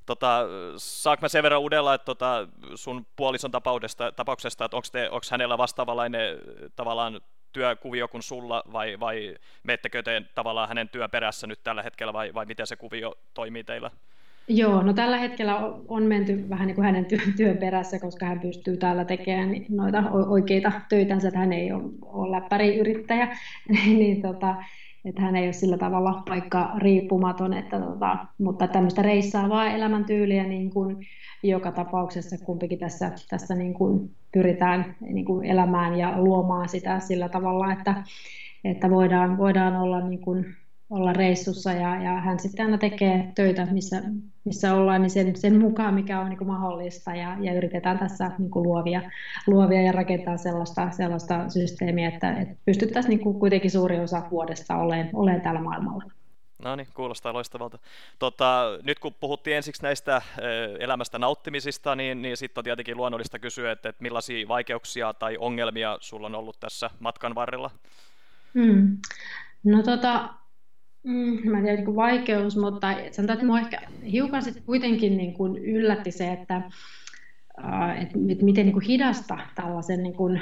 Tota, saanko mä sen verran uudella, että tota, sun puolison tapauksesta, tapauksesta että onko hänellä vastaavanlainen tavallaan työkuvio kuin sulla, vai, vai meettekö te tavallaan hänen työn perässä nyt tällä hetkellä, vai, vai miten se kuvio toimii teillä? Joo, no tällä hetkellä on menty vähän niin kuin hänen työn perässä, koska hän pystyy täällä tekemään noita oikeita töitänsä, että hän ei ole, ole läppäriyrittäjä, niin tota, että hän ei ole sillä tavalla vaikka riippumaton, että tota, mutta tämmöistä reissaavaa elämäntyyliä niin kuin joka tapauksessa kumpikin tässä, tässä niin kuin pyritään niin kuin elämään ja luomaan sitä sillä tavalla, että, että voidaan, voidaan olla niin kuin olla reissussa ja, ja hän sitten aina tekee töitä, missä, missä ollaan, niin sen, sen mukaan, mikä on niin kuin mahdollista ja, ja yritetään tässä niin kuin luovia, luovia ja rakentaa sellaista, sellaista systeemiä, että, että pystyttäisiin niin kuin kuitenkin suuri osa vuodesta olemaan, olemaan täällä maailmalla. No niin, kuulostaa loistavalta. Tota, nyt kun puhuttiin ensiksi näistä elämästä nauttimisista, niin, niin sitten on tietenkin luonnollista kysyä, että, että millaisia vaikeuksia tai ongelmia sulla on ollut tässä matkan varrella? Hmm. No tota, Mm, mä en tiedä, niin vaikeus, mutta sanotaan, että minua ehkä hiukan sit kuitenkin niin kuin yllätti se, että että miten niin kuin hidasta tällaisen niin kuin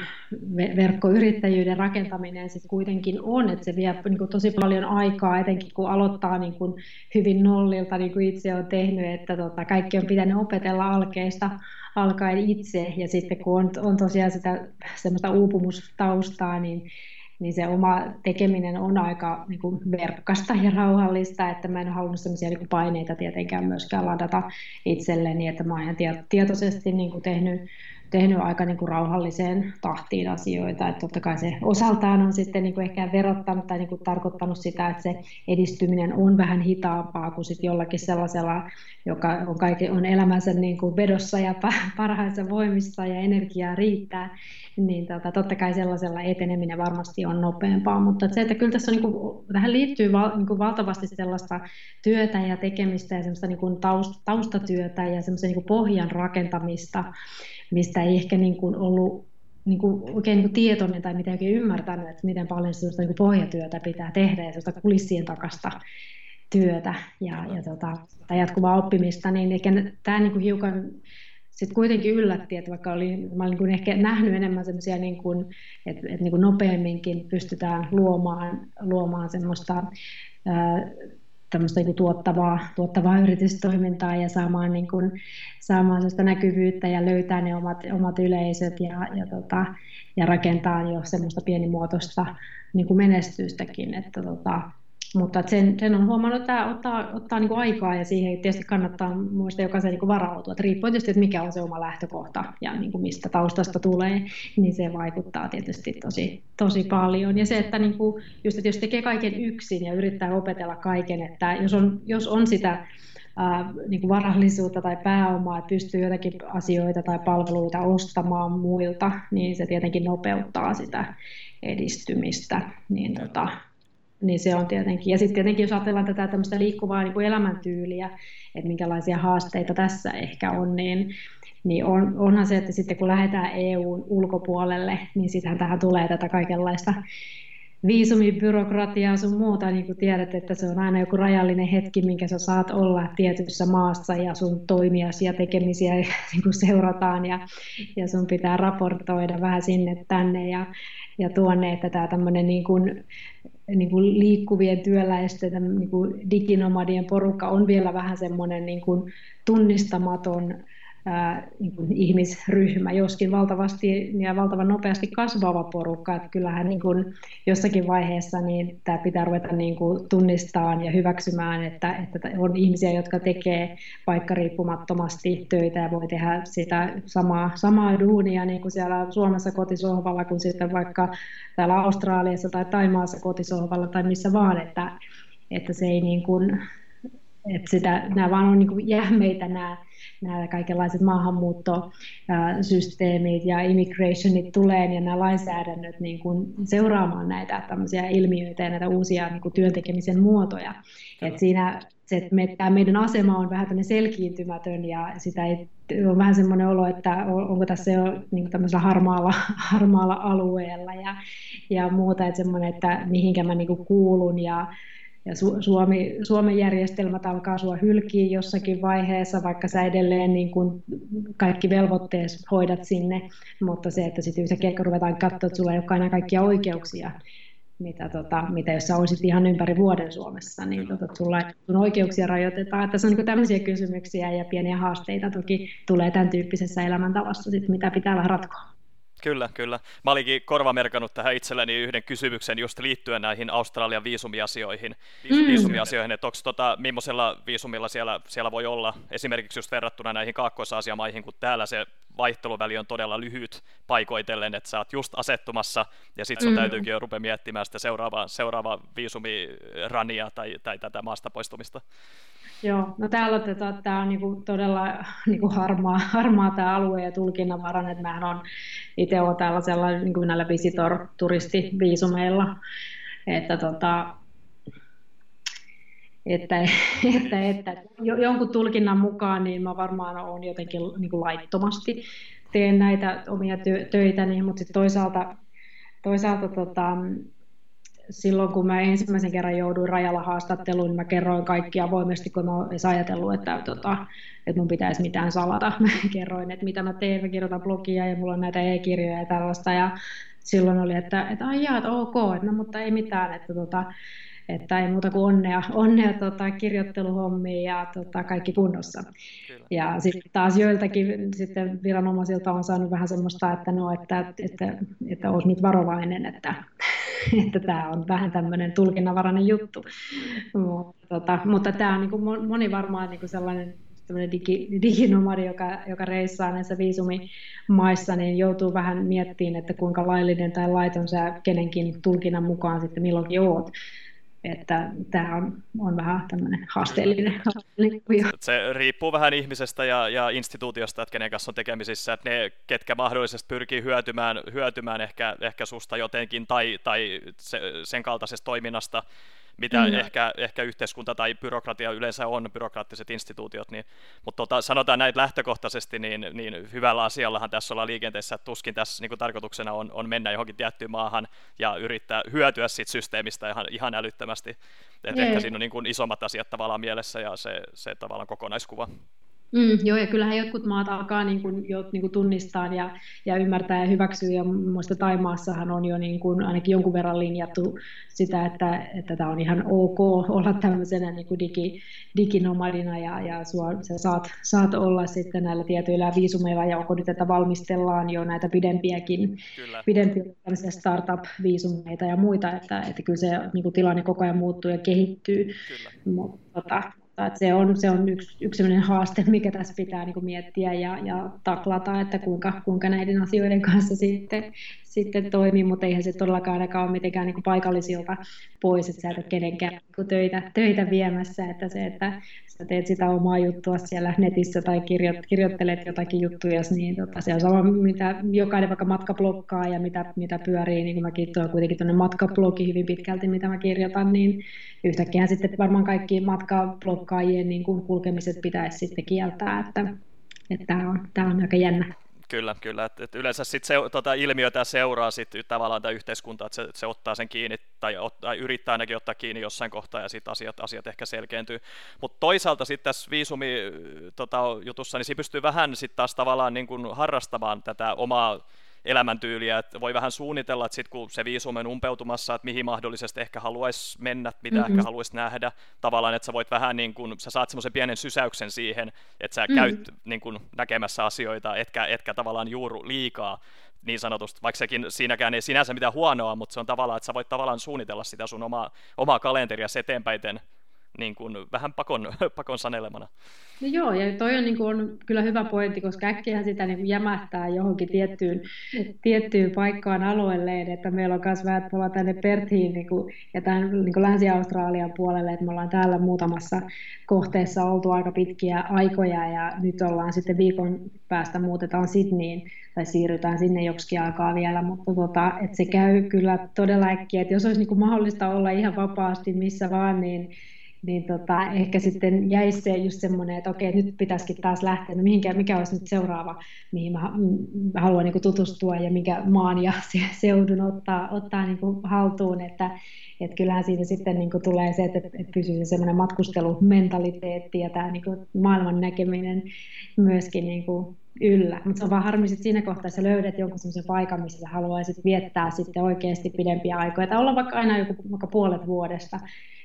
verkkoyrittäjyyden rakentaminen sitten kuitenkin on, että se vie niin kuin tosi paljon aikaa, etenkin kun aloittaa niin kuin hyvin nollilta, niin kuin itse on tehnyt, että tota, kaikki on pitänyt opetella alkeista alkaen itse, ja sitten kun on, on tosiaan sitä semmoista uupumustaustaa, niin niin se oma tekeminen on aika niin kuin verkkasta ja rauhallista, että mä en halunnut sellaisia niin paineita tietenkään myöskään ladata itselleni, että mä oon tietoisesti niin kuin tehnyt tehnyt aika niin kuin rauhalliseen tahtiin asioita. Että totta kai se osaltaan on sitten niin kuin ehkä verottanut tai niin kuin tarkoittanut sitä, että se edistyminen on vähän hitaampaa kuin sitten jollakin sellaisella, joka on, kaikki, on elämänsä niin kuin vedossa ja parhaissa voimissa ja energiaa riittää. Niin tota, totta kai sellaisella eteneminen varmasti on nopeampaa, mutta se, että kyllä tässä on, niin kuin, tähän liittyy val, niin kuin valtavasti sellaista työtä ja tekemistä ja semmoista niin kuin taust, taustatyötä ja semmoista niin kuin pohjan rakentamista, mistä ei ehkä niin kuin ollut niin kuin oikein niin kuin tietoinen tai miten oikein ymmärtänyt, että miten paljon sellaista niin kuin pohjatyötä pitää tehdä ja sellaista kulissien takasta työtä ja, ja tota, tai jatkuvaa oppimista, niin ehkä tämä niin kuin hiukan sitten kuitenkin yllätti, että vaikka oli, mä olin niin ehkä nähnyt enemmän semmoisia, niin kuin, että, että niin kuin nopeamminkin pystytään luomaan, luomaan semmoista ää, niin tuottavaa, tuottavaa yritystoimintaa ja saamaan, niin kuin, saamaan sellaista näkyvyyttä ja löytää ne omat, omat yleisöt ja, ja, tota, ja rakentaa jo semmoista pienimuotoista niin kuin menestystäkin. Että, tota, mutta sen, sen on huomannut, että tämä ottaa, ottaa niin kuin aikaa ja siihen tietysti kannattaa muista jokaisen niin varautua. Että riippuu tietysti, että mikä on se oma lähtökohta ja niin kuin mistä taustasta tulee, niin se vaikuttaa tietysti tosi, tosi paljon. Ja se, että, niin kuin, just, että jos tekee kaiken yksin ja yrittää opetella kaiken, että jos on, jos on sitä ää, niin kuin varallisuutta tai pääomaa, että pystyy jotakin asioita tai palveluita ostamaan muilta, niin se tietenkin nopeuttaa sitä edistymistä. Niin, tota, niin se on tietenkin. Ja sitten tietenkin, jos ajatellaan tätä tämmöistä liikkuvaa niin kuin elämäntyyliä, että minkälaisia haasteita tässä ehkä on, niin, niin on, onhan se, että sitten kun lähdetään EUn ulkopuolelle, niin sittenhän tähän tulee tätä kaikenlaista viisumibyrokratiaa sun muuta, niin kuin tiedät, että se on aina joku rajallinen hetki, minkä sä saat olla tietyssä maassa ja sun toimiasi ja tekemisiä niin kuin seurataan ja, ja sun pitää raportoida vähän sinne tänne ja, ja tuonne, että tämä tämmöinen niin kuin, niin kuin liikkuvien työläisten niin kuin diginomadien porukka on vielä vähän semmoinen niin kuin tunnistamaton niin kuin ihmisryhmä, joskin valtavasti ja valtavan nopeasti kasvava porukka, että kyllähän niin kuin jossakin vaiheessa niin tämä pitää ruveta niin kuin tunnistamaan ja hyväksymään, että, että on ihmisiä, jotka tekee vaikka riippumattomasti töitä ja voi tehdä sitä samaa, samaa duunia niin kuin siellä Suomessa kotisohvalla kuin sitten vaikka täällä Australiassa tai Taimaassa kotisohvalla tai missä vaan, että, että se ei niin kuin, että sitä, nämä vaan on niin kuin jähmeitä nämä, nämä kaikenlaiset maahanmuuttosysteemit ja immigrationit tulee ja nämä lainsäädännöt niin kuin seuraamaan näitä tämmöisiä ilmiöitä ja näitä uusia niin kuin työntekemisen muotoja. Et siinä se, että me, tämä meidän asema on vähän selkiintymätön ja sitä ei, on vähän semmoinen olo, että onko tässä jo niin tämmöisellä harmaalla, harmaalla alueella ja, ja muuta, että semmoinen, että mihinkä mä niin kuulun ja, ja Suomi, Suomen järjestelmät alkaa sua hylkiä jossakin vaiheessa, vaikka sä edelleen niin kuin kaikki velvoitteet hoidat sinne, mutta se, että sitten yhtäkkiä ruvetaan katsoa, että sulla ei ole aina kaikkia oikeuksia, mitä, tota, mitä jos sä olisit ihan ympäri vuoden Suomessa, niin tota, sulla sun oikeuksia rajoitetaan. Tässä on niin tämmöisiä kysymyksiä ja pieniä haasteita toki tulee tämän tyyppisessä elämäntavassa, sit, mitä pitää vähän ratkoa. Kyllä, kyllä. Mä olinkin korvamerkannut tähän itselleni yhden kysymyksen just liittyen näihin Australian viisumiasioihin, mm. viisumiasioihin että onko tota, millaisella viisumilla siellä, siellä voi olla, esimerkiksi just verrattuna näihin kaakkois-Aasiamaihin, kun täällä se vaihteluväli on todella lyhyt paikoitellen, että sä oot just asettumassa, ja sitten sun mm. täytyykin jo rupea miettimään sitä seuraavaa, seuraavaa viisumirania tai, tai tätä maasta poistumista. Joo, no täällä tota, tämä on niinku todella niinku harmaa, harmaa tämä alue ja tulkinnanvaran, että mähän on itse olen tällaisella niinku näillä visitor-turistiviisumeilla, että tota, että, että, että jonkun tulkinnan mukaan niin mä varmaan olen jotenkin niin kuin laittomasti teen näitä omia töitä, niin, mutta sitten toisaalta, toisaalta tota, silloin kun mä ensimmäisen kerran jouduin rajalla haastatteluun, niin mä kerroin kaikki avoimesti, kun mä edes ajatellut, että, tota, että mun pitäisi mitään salata. Mä kerroin, että mitä mä teen, mä kirjoitan blogia ja mulla on näitä e-kirjoja ja tällaista. Ja silloin oli, että, että ai jaa, että ok, että no, mutta ei mitään, että tota, että ei muuta kuin onnea, onnea tota, kirjoitteluhommiin ja tota, kaikki kunnossa. Kyllä. Ja sitten taas joiltakin sitten viranomaisilta on saanut vähän semmoista, että no, että, että, että, että olisi nyt varovainen, että, että tämä on vähän tämmöinen tulkinnanvarainen juttu. Mutta, tota, mutta tämä on niin kuin moni varmaan niin kuin sellainen digi, diginomadi, joka, joka reissaa näissä viisumimaissa, niin joutuu vähän miettimään, että kuinka laillinen tai laiton sä kenenkin tulkinnan mukaan sitten milloinkin oot että tämä on, on vähän tämmöinen haasteellinen. Se riippuu vähän ihmisestä ja, ja instituutiosta, että kenen kanssa on tekemisissä, että ne, ketkä mahdollisesti pyrkii hyötymään, hyötymään ehkä, ehkä susta jotenkin tai, tai se, sen kaltaisesta toiminnasta, mitä mm. ehkä, ehkä yhteiskunta tai byrokratia yleensä on, byrokraattiset instituutiot, niin, mutta tota, sanotaan näin lähtökohtaisesti, niin, niin hyvällä asiallahan tässä ollaan liikenteessä, että tuskin tässä niin tarkoituksena on, on mennä johonkin tiettyyn maahan ja yrittää hyötyä siitä systeemistä ihan, ihan älyttömästi. Että ehkä siinä on niin kuin isommat asiat tavallaan mielessä ja se, se tavallaan kokonaiskuva. Mm, joo, ja kyllähän jotkut maat alkaa niin kuin, jo niin kuin tunnistaa ja, ja ymmärtää ja hyväksyä, ja muista Taimaassahan on jo niin kuin, ainakin jonkun verran linjattu sitä, että, että tämä on ihan ok olla tämmöisenä niin kuin digi, diginomadina, ja, ja sua, sä saat, saat olla sitten näillä tietyillä viisumeilla, ja onko nyt, että valmistellaan jo näitä pidempiäkin, kyllä. pidempiä startup-viisumeita ja muita, että, että kyllä se niin kuin tilanne koko ajan muuttuu ja kehittyy. Kyllä. Mutta, tota, että se on, se on yksi, yksi haaste, mikä tässä pitää niin kuin miettiä ja, ja taklata, että kuinka, kuinka näiden asioiden kanssa sitten, sitten toimii, mutta eihän se todellakaan ainakaan ole mitenkään niin paikallisilta pois, että sä et ole kenenkään niin töitä, töitä viemässä, että se, että sä teet sitä omaa juttua siellä netissä tai kirjo, kirjoittelet jotakin juttuja, niin tota, se on sama, mitä jokainen vaikka matkablokkaa ja mitä, mitä pyörii, niin kuin mäkin tuon kuitenkin tuonne matkablogi hyvin pitkälti, mitä mä kirjoitan, niin yhtäkkiä sitten varmaan kaikki matkablokkaajien niin kulkemiset pitäisi sitten kieltää, että, että tämä on, tämä on aika jännä. Kyllä, kyllä. Et, et yleensä sit se, tota ilmiötä seuraa sit tavallaan tämä yhteiskunta, että se, se, ottaa sen kiinni tai, ot, tai yrittää ainakin ottaa kiinni jossain kohtaa ja sitten asiat, asiat ehkä selkeentyy. Mutta toisaalta sitten tässä viisumi tota, jutussa, niin se pystyy vähän sitten taas tavallaan niin kun harrastamaan tätä omaa elämäntyyliä, että voi vähän suunnitella, että sitten kun se viisumi on umpeutumassa, että mihin mahdollisesti ehkä haluaisi mennä, mitä mm-hmm. ehkä haluaisi nähdä, tavallaan, että sä voit vähän niin kuin, sä saat semmoisen pienen sysäyksen siihen, että sä mm-hmm. käyt niin kuin, näkemässä asioita, etkä, etkä tavallaan juuru liikaa niin sanotusti, vaikka sekin siinäkään ei sinänsä mitään huonoa, mutta se on tavallaan, että sä voit tavallaan suunnitella sitä sun omaa, omaa kalenteria eteenpäin niin kuin vähän pakon, pakon sanelemana. No joo, ja toi on, niin kuin, kyllä hyvä pointti, koska äkkiä sitä niin jämähtää johonkin tiettyyn, tiettyyn paikkaan alueelleen, että meillä on myös vähän, että me tänne Perthiin niin kuin, ja tämän niin kuin Länsi-Australian puolelle, että me ollaan täällä muutamassa kohteessa oltu aika pitkiä aikoja, ja nyt ollaan sitten viikon päästä muutetaan Sydneyin, tai siirrytään sinne joksikin aikaa vielä, mutta tota, että se käy kyllä todella äkkiä, että jos olisi niin kuin mahdollista olla ihan vapaasti missä vaan, niin niin tota, ehkä sitten jäisi se just semmoinen, että okei, nyt pitäisikin taas lähteä, no mihinkä, mikä olisi nyt seuraava, mihin mä, haluan niin tutustua ja mikä maan ja seudun ottaa, ottaa niin haltuun, että et kyllähän siitä sitten niin tulee se, että, että pysyy se semmoinen matkustelumentaliteetti ja tämä niin maailman näkeminen myöskin niin yllä. Mutta se on vaan harmi, että siinä kohtaa sä löydät jonkun semmoisen paikan, missä sä haluaisit viettää sitten oikeasti pidempiä aikoja, tai olla vaikka aina joku vaikka puolet vuodesta,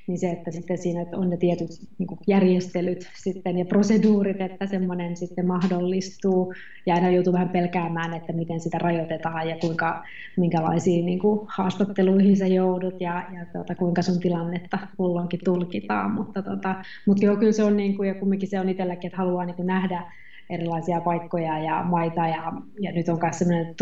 niin se, että sitten siinä on ne tietyt niin järjestelyt sitten ja proseduurit, että semmoinen sitten mahdollistuu. Ja aina joutuu vähän pelkäämään, että miten sitä rajoitetaan ja kuinka, minkälaisiin niin kuin haastatteluihin sä joudut ja, ja tuota, kuinka sun tilannetta kulloinkin tulkitaan, mutta, tota, mutta joo, kyllä se on niin kuin, ja kumminkin se on itselläkin, että haluaa niin kuin nähdä erilaisia paikkoja ja maita ja, ja nyt on myös sellainen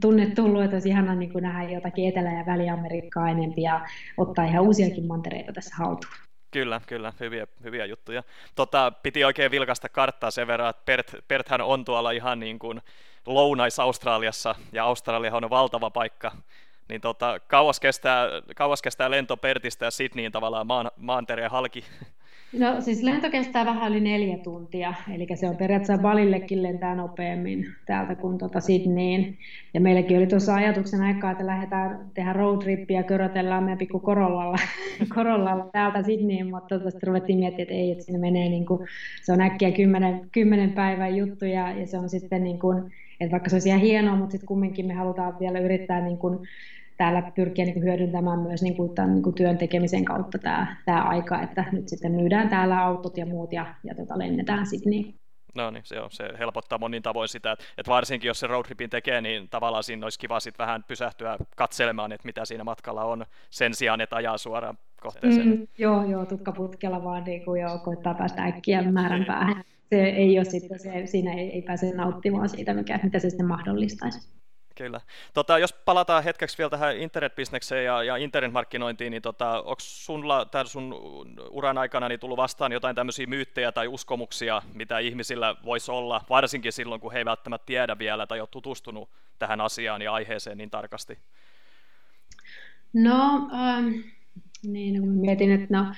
tunne tullut, että olisi ihana niin kuin nähdä jotakin Etelä- ja Väli-Amerikkaa enempi ja ottaa ihan uusiakin mantereita tässä haltuun. Kyllä, kyllä, hyviä, hyviä juttuja. Tota, piti oikein vilkasta karttaa sen verran, että Bert, Berthän on tuolla ihan niin kuin lounais-Australiassa, ja Australia on valtava paikka, niin tota, kauas, kestää, kauas kestää lento Pertistä ja Sydneyin tavallaan maan, maantereen halki No siis lento kestää vähän yli neljä tuntia, eli se on periaatteessa Balillekin lentää nopeammin täältä kuin tuota Sydneyin. Ja meilläkin oli tuossa ajatuksen aikaa, että lähdetään tehdä roadtrippiä, körötellään meidän pikku Korollalla, Korollalla täältä Sydneyin, mutta tuosta ruvettiin miettimään, että ei, että sinne menee niin kuin, se on äkkiä kymmenen, kymmenen päivän juttu ja, ja se on sitten niin kuin, että vaikka se olisi ihan hienoa, mutta sitten kumminkin me halutaan vielä yrittää niin kuin täällä pyrkiä niin hyödyntämään myös niin kuin tämän niin kuin työn tekemisen kautta tämä, tämä aika, että nyt sitten myydään täällä autot ja muut ja, ja tota, lennetään sitten niin. No niin, se, on, se helpottaa monin tavoin sitä, että, että varsinkin jos se roadtripin tekee, niin tavallaan siinä olisi kiva sitten vähän pysähtyä katselemaan, että mitä siinä matkalla on, sen sijaan, että ajaa suoraan kohteeseen. Mm, joo, joo, tutkaputkella vaan niin kuin joo, koittaa päästä äkkiä määrän päähän. Se ei ole sitten, se, siinä ei, ei pääse nauttimaan siitä, mikä, mitä se sitten mahdollistaisi. Kyllä. Tota, jos palataan hetkeksi vielä tähän internetbisnekseen ja, ja internetmarkkinointiin, niin tota, onko sulla tämän sun uran aikana niin tullut vastaan jotain tämmöisiä myyttejä tai uskomuksia, mitä ihmisillä voisi olla, varsinkin silloin, kun he ei välttämättä tiedä vielä tai ole tutustunut tähän asiaan ja aiheeseen niin tarkasti? No, ähm, niin, mietin, että no,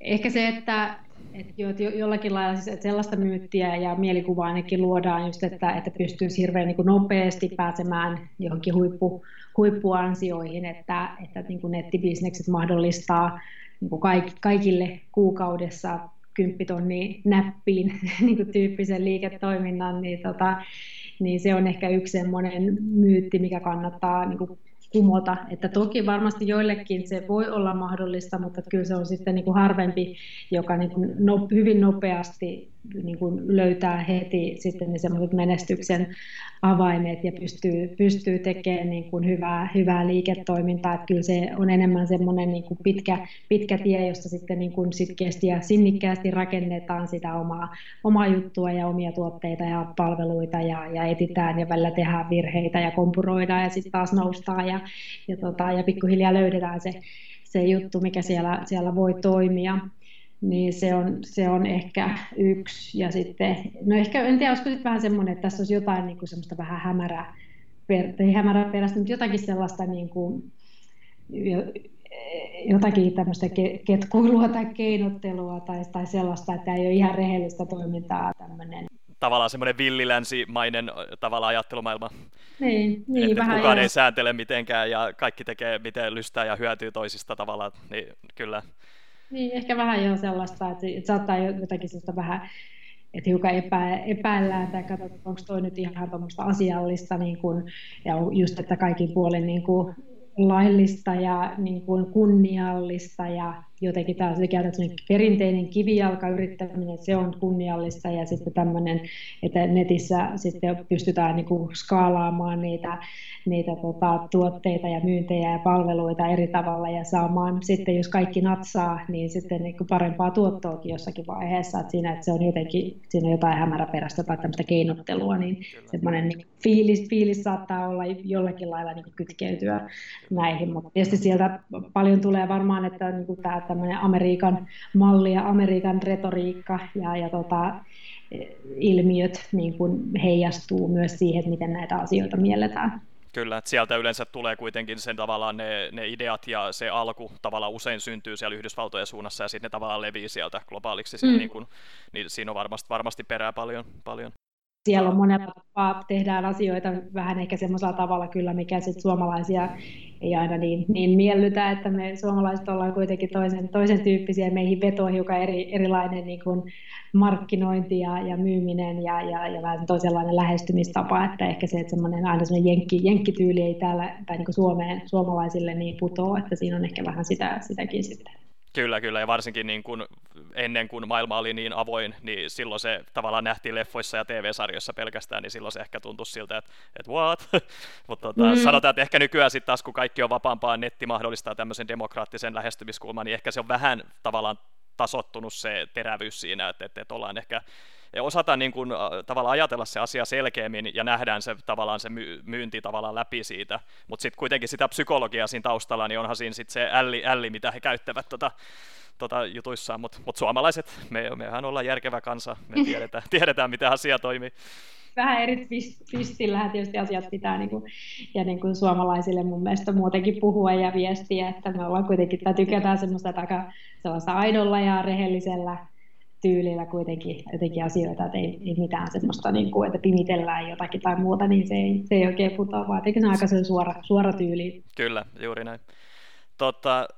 ehkä se, että että jo, jo, jollakin lailla siis, että sellaista myyttiä ja mielikuvaa ainakin luodaan just, että, että pystyisi hirveän niin kuin nopeasti pääsemään johonkin huippu, huippuansioihin, että, että niin kuin nettibisnekset mahdollistaa niin kuin kaik, kaikille kuukaudessa kymppitonni näppiin niin kuin tyyppisen liiketoiminnan, niin, tota, niin se on ehkä yksi semmoinen myytti, mikä kannattaa niin kuin kumota. Että toki varmasti joillekin se voi olla mahdollista, mutta kyllä se on sitten niin kuin harvempi, joka niin kuin no, hyvin nopeasti niin kuin löytää heti sitten semmoiset menestyksen avaimet ja pystyy, pystyy tekemään niin kuin hyvää, hyvää liiketoimintaa. Että kyllä se on enemmän semmoinen niin kuin pitkä, pitkä tie, jossa sitten niin kuin sitkeästi ja sinnikkäästi rakennetaan sitä omaa, omaa juttua ja omia tuotteita ja palveluita ja, ja etitään ja välillä tehdään virheitä ja kompuroidaan ja sitten taas noustaan ja, ja, tota, ja pikkuhiljaa löydetään se, se juttu, mikä siellä, siellä voi toimia niin se on, se on ehkä yksi. Ja sitten, no ehkä, en tiedä, olisiko sitten vähän semmoinen, että tässä olisi jotain niin kuin semmoista vähän hämärää, per, ei hämärää perästä, mutta jotakin sellaista niin kuin, jotakin tämmöistä ketkuilua tai keinottelua tai, tai sellaista, että ei ole ihan rehellistä toimintaa tämmöinen. Tavallaan semmoinen villilänsimainen tavalla ajattelumaailma. Niin, niin että vähän kukaan ei sääntele mitenkään ja kaikki tekee miten lystää ja hyötyy toisista tavalla, niin kyllä niin, ehkä vähän jo sellaista, että, saattaa jotakin sellaista vähän että hiukan epä, epäillään tai katsotaan, onko toi nyt ihan tuommoista asiallista niin kun, ja just, että kaikin puolin niin kuin laillista ja niin kuin kunniallista ja jotenkin taas perinteinen kivijalkayrittäminen, se on kunniallista ja sitten tämmöinen, että netissä sitten pystytään niin kuin skaalaamaan niitä, niitä tota, tuotteita ja myyntejä ja palveluita eri tavalla ja saamaan sitten, jos kaikki natsaa, niin sitten niin kuin parempaa tuottoakin jossakin vaiheessa, että siinä, että se on jotenkin, siinä on jotain hämäräperäistä tai tämmöistä keinottelua, niin Kyllä. semmoinen niin fiilis, fiilis saattaa olla jollakin lailla niin kytkeytyä näihin, mutta tietysti sieltä paljon tulee varmaan, että niin kuin tämä tämmöinen Amerikan malli ja Amerikan retoriikka ja, ja tota, ilmiöt niin kuin heijastuu myös siihen, miten näitä asioita mielletään. Kyllä, että sieltä yleensä tulee kuitenkin sen tavallaan ne, ne ideat ja se alku tavallaan usein syntyy siellä Yhdysvaltojen suunnassa ja sitten ne tavallaan levii sieltä globaaliksi, mm. niin, kun, niin siinä on varmasti, varmasti perää paljon. paljon siellä on monella tapaa, tehdään asioita vähän ehkä semmoisella tavalla kyllä, mikä sitten suomalaisia ei aina niin, niin miellytä, että me suomalaiset ollaan kuitenkin toisen, toisen tyyppisiä, meihin vetoo hiukan eri, erilainen niin kuin markkinointi ja, ja myyminen ja, ja, ja vähän toisenlainen lähestymistapa, että ehkä se, että semmoinen aina semmoinen jenkki, jenkkityyli ei täällä, tai niin kuin Suomeen, suomalaisille niin putoo, että siinä on ehkä vähän sitä, sitäkin sitten. Kyllä, kyllä, ja varsinkin niin kun ennen kuin maailma oli niin avoin, niin silloin se tavallaan nähtiin leffoissa ja TV-sarjoissa pelkästään, niin silloin se ehkä tuntui siltä, että, että what? Mutta tota, mm. sanotaan, että ehkä nykyään sitten taas, kun kaikki on vapaampaa, netti mahdollistaa tämmöisen demokraattisen lähestymiskulman, niin ehkä se on vähän tavallaan tasottunut se terävyys siinä, että, että, että ollaan ehkä osataan niin kuin, tavallaan ajatella se asia selkeämmin ja nähdään se tavallaan se myynti tavallaan läpi siitä, mutta sitten kuitenkin sitä psykologiaa siinä taustalla, niin onhan siinä sitten se älli, älli, mitä he käyttävät tota, tota jutuissaan, mutta mut suomalaiset, me, mehän ollaan järkevä kansa, me tiedetään, tiedetään miten asia toimii. Vähän eri twistillähän tietysti asiat pitää niin kuin, ja niin kuin suomalaisille mun mielestä muutenkin puhua ja viestiä, että me ollaan kuitenkin, tai tykätään semmoista aika sellaista aidolla ja rehellisellä tyylillä kuitenkin jotenkin asioita, että ei, ei mitään semmoista, niin kuin, että pimitellään jotakin tai muuta, niin se ei, se ei oikein putoa, vaan se on aika suora, suora tyyli. Kyllä, juuri näin. Tota,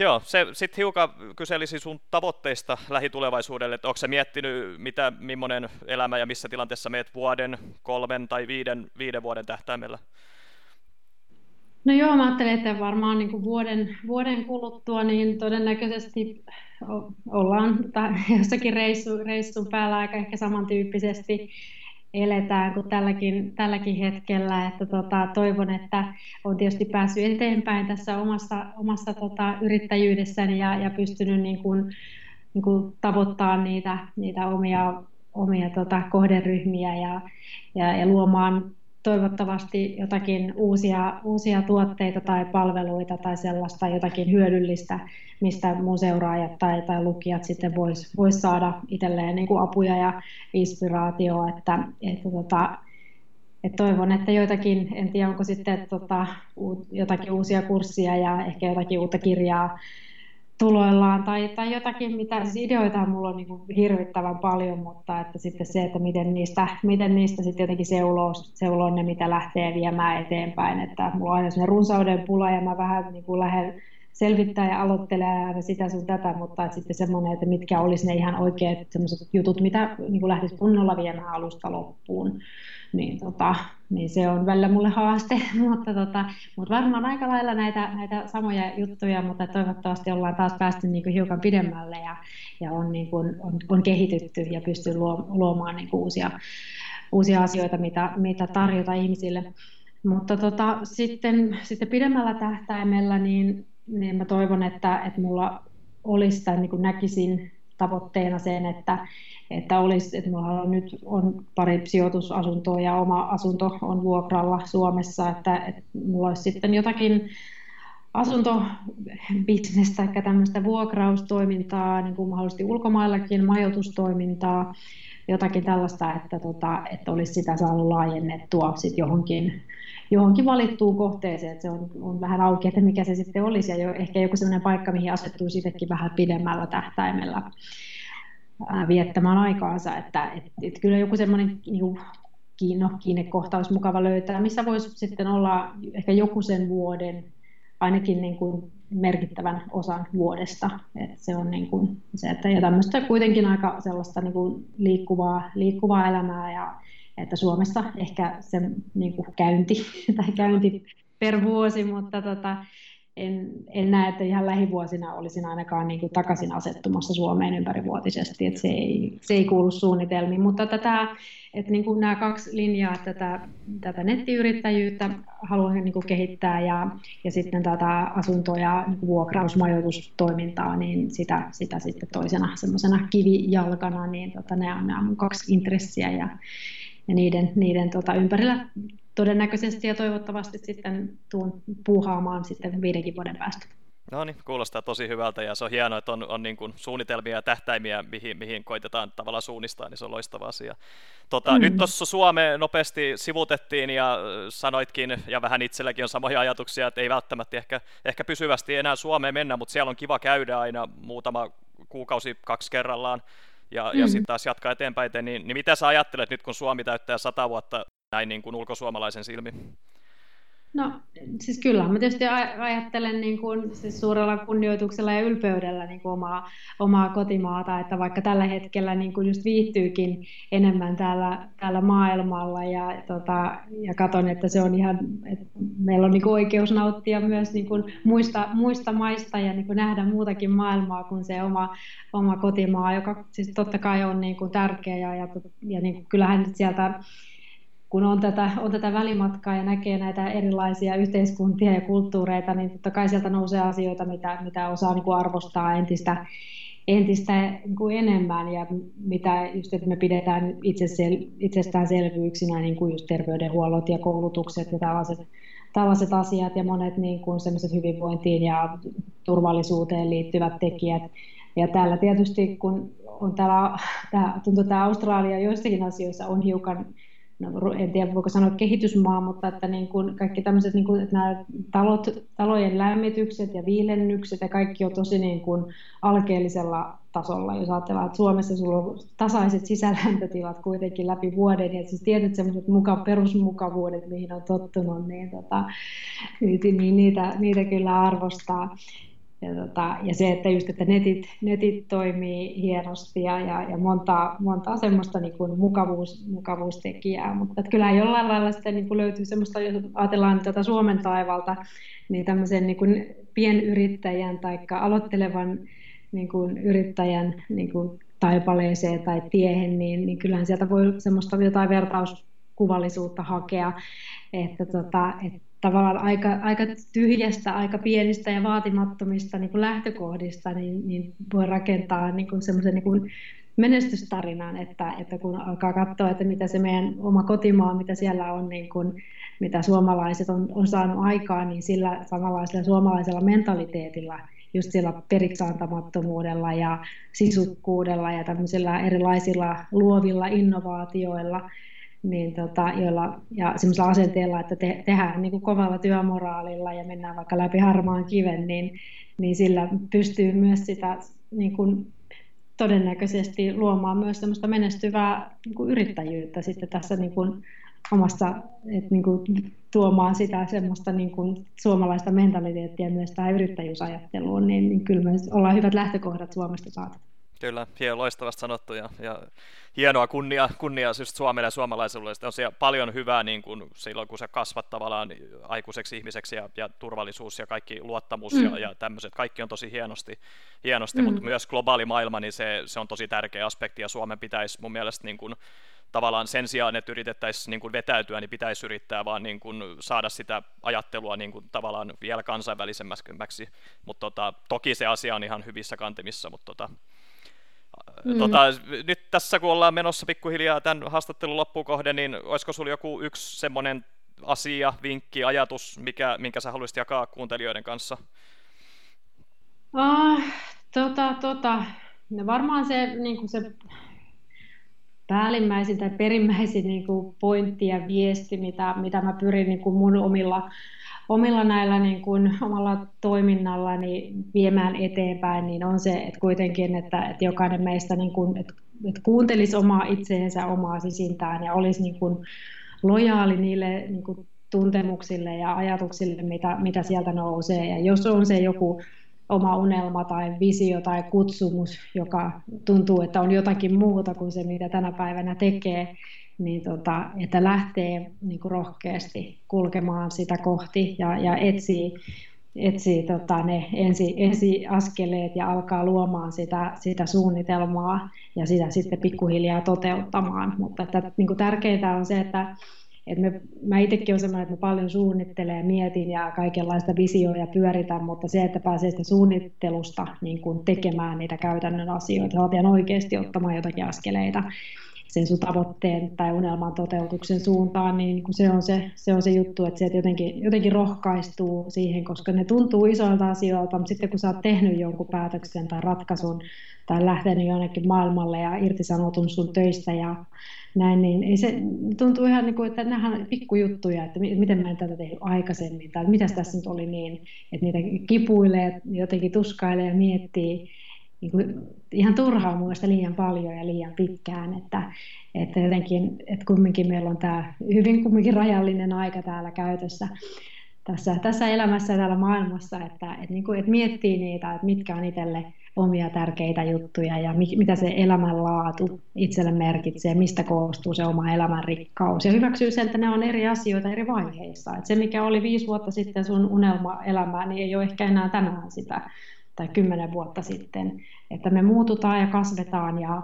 joo, se sitten hiukan kyselisi sun tavoitteista lähitulevaisuudelle, että onko se miettinyt, mitä, millainen elämä ja missä tilanteessa meet vuoden, kolmen tai viiden, viiden vuoden tähtäimellä? No joo, mä ajattelen, että varmaan niin vuoden, vuoden kuluttua niin todennäköisesti ollaan jossakin reissu, reissun päällä aika ehkä samantyyppisesti eletään kuin tälläkin, tälläkin hetkellä. Että tota, toivon, että olen tietysti päässyt eteenpäin tässä omassa, omassa tota, yrittäjyydessäni ja, ja pystynyt niin kuin, niin kuin tavoittaa niitä, niitä omia, omia tota, kohderyhmiä ja, ja, ja luomaan toivottavasti jotakin uusia, uusia tuotteita tai palveluita tai sellaista jotakin hyödyllistä, mistä mun seuraajat tai, tai lukijat sitten vois, vois saada itselleen niin kuin apuja ja inspiraatioa, että, että tota, et toivon, että joitakin, en tiedä onko sitten tota, jotakin uusia kurssia ja ehkä jotakin uutta kirjaa tuloillaan tai, tai jotakin, mitä siis ideoita mulla on niin kuin hirvittävän paljon, mutta että sitten se, että miten niistä, miten niistä sitten jotenkin seuloo, seuloo ne, mitä lähtee viemään eteenpäin, että mulla on aina sellainen runsauden pula ja mä vähän niin kuin lähden selvittää ja aloittelee aina sitä sun tätä, mutta että sitten semmoinen, että mitkä olisi ne ihan oikeat semmoiset jutut, mitä niin kuin lähtisi kunnolla viemään alusta loppuun niin, tota, niin se on välillä mulle haaste, mutta, tota, mutta varmaan aika lailla näitä, näitä samoja juttuja, mutta toivottavasti ollaan taas päästy niin kuin hiukan pidemmälle ja, ja on, niin kuin, on, on kehitytty ja pystyy luomaan niin kuin uusia, uusia asioita, mitä, mitä tarjota ihmisille. Mutta tota, sitten, sitten pidemmällä tähtäimellä niin, niin mä toivon, että, että mulla olisi tai niin kuin näkisin tavoitteena sen, että, että, olisi, että minulla on nyt on pari sijoitusasuntoa ja oma asunto on vuokralla Suomessa, että, että minulla olisi sitten jotakin asuntobisnestä tai tämmöistä vuokraustoimintaa, niin kuin mahdollisesti ulkomaillakin majoitustoimintaa, jotakin tällaista, että, tota, että olisi sitä saanut laajennettua sit johonkin, johonkin valittuun kohteeseen, että se on, on vähän auki, että mikä se sitten olisi, ja jo, ehkä joku sellainen paikka, mihin asettuu sittenkin vähän pidemmällä tähtäimellä viettämään aikaansa, että et, et kyllä joku semmoinen niin kiinno, kiinnekohta olisi mukava löytää, missä voisi sitten olla ehkä joku sen vuoden ainakin niin kuin merkittävän osan vuodesta. Et se on niin kuin se, että ja tämmöistä kuitenkin aika sellaista niin kuin liikkuvaa, liikkuvaa elämää ja että Suomessa ehkä se niin kuin käynti tai käynti per vuosi, mutta tota, en, en näe, että ihan lähivuosina olisin ainakaan niin kuin takaisin asettumassa Suomeen ympärivuotisesti, että se ei, se ei kuulu suunnitelmiin, mutta tätä, että niin kuin nämä kaksi linjaa, tätä, tätä nettiyrittäjyyttä haluan niin kuin kehittää ja, ja sitten tätä asunto- ja niin vuokrausmajoitustoimintaa, niin sitä, sitä sitten toisena semmoisena kivijalkana, niin tota, nämä on nämä mun kaksi intressiä ja, ja niiden, niiden tota, ympärillä todennäköisesti ja toivottavasti sitten tuun puuhaamaan sitten viidenkin vuoden päästä. No niin, kuulostaa tosi hyvältä ja se on hienoa, että on, on niin kuin suunnitelmia ja tähtäimiä, mihin, mihin koitetaan tavallaan suunnistaa, niin se on loistava asia. Tota, mm. Nyt tuossa Suome nopeasti sivutettiin ja sanoitkin, ja vähän itselläkin on samoja ajatuksia, että ei välttämättä ehkä, ehkä pysyvästi enää Suomeen mennä, mutta siellä on kiva käydä aina muutama kuukausi kaksi kerrallaan ja, mm. ja sitten taas jatkaa eteenpäin. Niin, niin mitä sä ajattelet nyt, kun Suomi täyttää sata vuotta näin niin kuin ulkosuomalaisen silmin? No siis kyllä, mä tietysti ajattelen niin kuin, siis suurella kunnioituksella ja ylpeydellä niin kuin omaa, omaa kotimaata, että vaikka tällä hetkellä niin kuin just viihtyykin enemmän täällä, täällä maailmalla ja, tota, ja katon, että se on ihan, että meillä on niin kuin oikeus nauttia myös niin kuin muista, muista maista ja niin kuin nähdä muutakin maailmaa kuin se oma, oma kotimaa, joka siis totta kai on niin kuin tärkeä ja, ja, ja niin kuin, kyllähän sieltä kun on tätä, on tätä välimatkaa ja näkee näitä erilaisia yhteiskuntia ja kulttuureita, niin totta kai sieltä nousee asioita, mitä, mitä osaa niin kuin arvostaa entistä, entistä niin kuin enemmän ja mitä just, että me pidetään itsesel, itsestäänselvyyksinä, niin kuin just terveydenhuollot ja koulutukset ja tällaiset, tällaiset asiat ja monet niin kuin hyvinvointiin ja turvallisuuteen liittyvät tekijät. Ja täällä tietysti, kun on täällä, tää, tuntuu, että Australia joissakin asioissa on hiukan no, en tiedä voiko sanoa kehitysmaa, mutta että niin kuin kaikki tämmöiset, niin kuin, että nämä talot, talojen lämmitykset ja viilennykset ja kaikki on tosi niin kuin alkeellisella tasolla. Jos ajatellaan, että Suomessa sulla on tasaiset sisälämpötilat kuitenkin läpi vuoden, ja siis tietyt semmoiset muka, perusmukavuudet, mihin on tottunut, niin, tota, niin niitä, niitä kyllä arvostaa. Ja, tota, ja se, että just, että netit, netit toimii hienosti ja, ja, ja montaa, montaa semmoista niin kuin mukavuus, mukavuustekijää, mutta että kyllä jollain lailla sitten niin kuin löytyy semmoista, jos ajatellaan tätä Suomen taivalta, niin tämmöisen niin kuin pienyrittäjän tai aloittelevan niin kuin yrittäjän niin kuin taipaleeseen tai tiehen, niin, niin kyllähän sieltä voi semmoista jotain vertauskuvallisuutta hakea, että, tota, että tavallaan aika, aika tyhjästä, aika pienistä ja vaatimattomista niin kuin lähtökohdista niin, niin voi rakentaa niin semmoisen niin menestystarinan, että, että kun alkaa katsoa, että mitä se meidän oma kotimaa, mitä siellä on, niin kuin, mitä suomalaiset on, on saanut aikaan, niin sillä samanlaisella suomalaisella mentaliteetilla, just sillä periksaantamattomuudella ja sisukkuudella ja tämmöisillä erilaisilla luovilla innovaatioilla, niin tota, joilla, ja semmoisella asenteella, että te, tehdään niin kuin kovalla työmoraalilla ja mennään vaikka läpi harmaan kiven, niin, niin sillä pystyy myös sitä niin kuin todennäköisesti luomaan myös semmoista menestyvää niin kuin yrittäjyyttä sitten tässä niin kuin omassa, että niin kuin tuomaan sitä semmoista niin kuin suomalaista mentaliteettia myös tähän yrittäjyysajatteluun, niin, niin kyllä me ollaan hyvät lähtökohdat Suomesta saatu. Kyllä, hieno, loistavasti sanottu ja, ja hienoa kunnia, kunnia just Suomelle ja suomalaisille. Sitten on siellä paljon hyvää niin kuin silloin, kun sä kasvat tavallaan aikuiseksi ihmiseksi ja, ja turvallisuus ja kaikki luottamus mm. ja, ja tämmöiset. Kaikki on tosi hienosti, hienosti mm. mutta myös globaali maailma, niin se, se on tosi tärkeä aspekti ja Suomen pitäisi mun mielestä niin kuin, tavallaan sen sijaan, että yritettäisiin niin kuin vetäytyä, niin pitäisi yrittää vaan niin kuin saada sitä ajattelua niin kuin tavallaan vielä kansainvälisemmäksi. Mutta tota, toki se asia on ihan hyvissä kantimissa, mutta tota, Mm. Tota, nyt tässä kun ollaan menossa pikkuhiljaa tämän haastattelun loppuun kohden, niin olisiko sinulla joku yksi semmoinen asia, vinkki, ajatus, mikä, minkä sä haluaisit jakaa kuuntelijoiden kanssa? Ah, tota, tota. No varmaan se, niin kuin se päällimmäisin tai perimmäisin niin kuin pointti ja viesti, mitä, mitä mä pyrin niin kuin mun omilla omilla näillä niin kuin, omalla toiminnallani viemään eteenpäin, niin on se, että kuitenkin, että, että jokainen meistä niin kuin, että, että kuuntelisi omaa itseensä, omaa sisintään ja olisi niin kuin, lojaali niille niin kuin, tuntemuksille ja ajatuksille, mitä, mitä sieltä nousee. Ja jos on se joku oma unelma tai visio tai kutsumus, joka tuntuu, että on jotakin muuta kuin se, mitä tänä päivänä tekee, niin tota, että lähtee niin kuin rohkeasti kulkemaan sitä kohti ja, ja etsii, etsii tota, ne ensi, ensiaskeleet ja alkaa luomaan sitä, sitä suunnitelmaa ja sitä sitten pikkuhiljaa toteuttamaan. Mutta että, niin kuin tärkeintä on se, että et me, mä itsekin olen sellainen, että mä paljon suunnittelen ja mietin ja kaikenlaista visioja pyöritän, mutta se, että pääsee sitä suunnittelusta niin kuin tekemään niitä käytännön asioita, saat ihan oikeasti ottamaan jotakin askeleita sen sun tavoitteen tai unelman toteutuksen suuntaan, niin se on se, se, on se juttu, että se jotenkin, jotenkin rohkaistuu siihen, koska ne tuntuu isoilta asioilta, mutta sitten kun sä oot tehnyt jonkun päätöksen tai ratkaisun tai lähtenyt jonnekin maailmalle ja irtisanotun sun töistä ja näin, niin ei se tuntuu ihan niin kuin, että nämä on pikkujuttuja, että miten mä en tätä tehnyt aikaisemmin, tai mitä tässä nyt oli niin, että niitä kipuilee, jotenkin tuskailee ja miettii, niin kuin, ihan turhaa muista liian paljon ja liian pitkään, että, että jotenkin, että kumminkin meillä on tämä hyvin kumminkin rajallinen aika täällä käytössä tässä, tässä elämässä ja täällä maailmassa, että, että, niin kuin, että miettii niitä, että mitkä on itselle omia tärkeitä juttuja ja mitä se elämänlaatu itselle merkitsee, mistä koostuu se oma elämän rikkaus. Ja hyväksyy sen, että ne on eri asioita eri vaiheissa. Että se, mikä oli viisi vuotta sitten sun unelma-elämää, niin ei ole ehkä enää tänään sitä tai kymmenen vuotta sitten. Että me muututaan ja kasvetaan ja,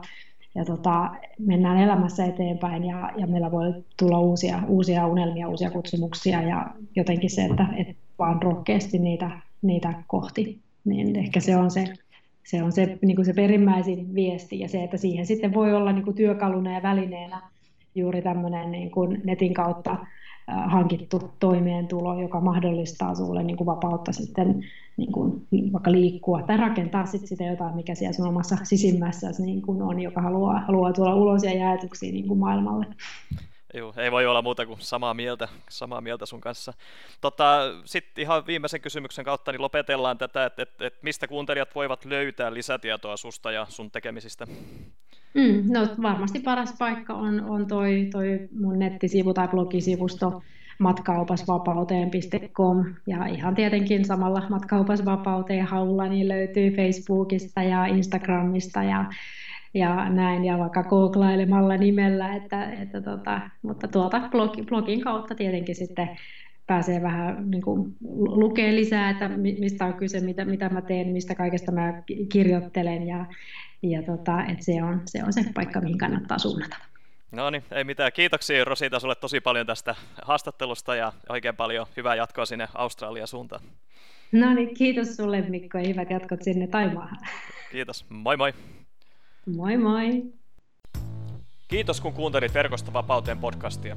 ja tota, mennään elämässä eteenpäin ja, ja meillä voi tulla uusia, uusia unelmia, uusia kutsumuksia ja jotenkin se, että, että vaan rohkeasti niitä, niitä kohti. Niin ehkä se on se se on se, niin kuin se perimmäisin viesti ja se, että siihen sitten voi olla niin kuin työkaluna ja välineenä juuri tämmöinen niin kuin netin kautta hankittu toimeentulo, joka mahdollistaa sinulle niin kuin vapautta sitten niin kuin vaikka liikkua tai rakentaa sitten sitä jotain, mikä siellä sun omassa sisimmässä niin kuin on, joka haluaa, haluaa tulla ulos ja jaetuksi niin kuin maailmalle. Joo, ei voi olla muuta kuin samaa mieltä, samaa mieltä sun kanssa. Tota, Sitten ihan viimeisen kysymyksen kautta niin lopetellaan tätä, että et, et mistä kuuntelijat voivat löytää lisätietoa susta ja sun tekemisistä? Mm, no varmasti paras paikka on, on toi, toi mun nettisivu tai blogisivusto matkaopasvapauteen.com ja ihan tietenkin samalla matkaopasvapauteen haulla niin löytyy Facebookista ja Instagramista ja ja näin, ja vaikka googlailemalla nimellä, että, että tota, mutta tuolta blogi, blogin kautta tietenkin sitten pääsee vähän niin kuin, lukee lisää, että mistä on kyse, mitä, mitä mä teen, mistä kaikesta mä kirjoittelen, ja, ja tota, että se, on, se on se paikka, mihin kannattaa suunnata. No niin, ei mitään. Kiitoksia Rosita sulle tosi paljon tästä haastattelusta ja oikein paljon hyvää jatkoa sinne Australian suuntaan. No niin, kiitos sulle Mikko ja hyvät jatkot sinne Taimaahan. Kiitos, moi moi. Moi moi! Kiitos kun kuuntelit Verkosta vapauteen podcastia.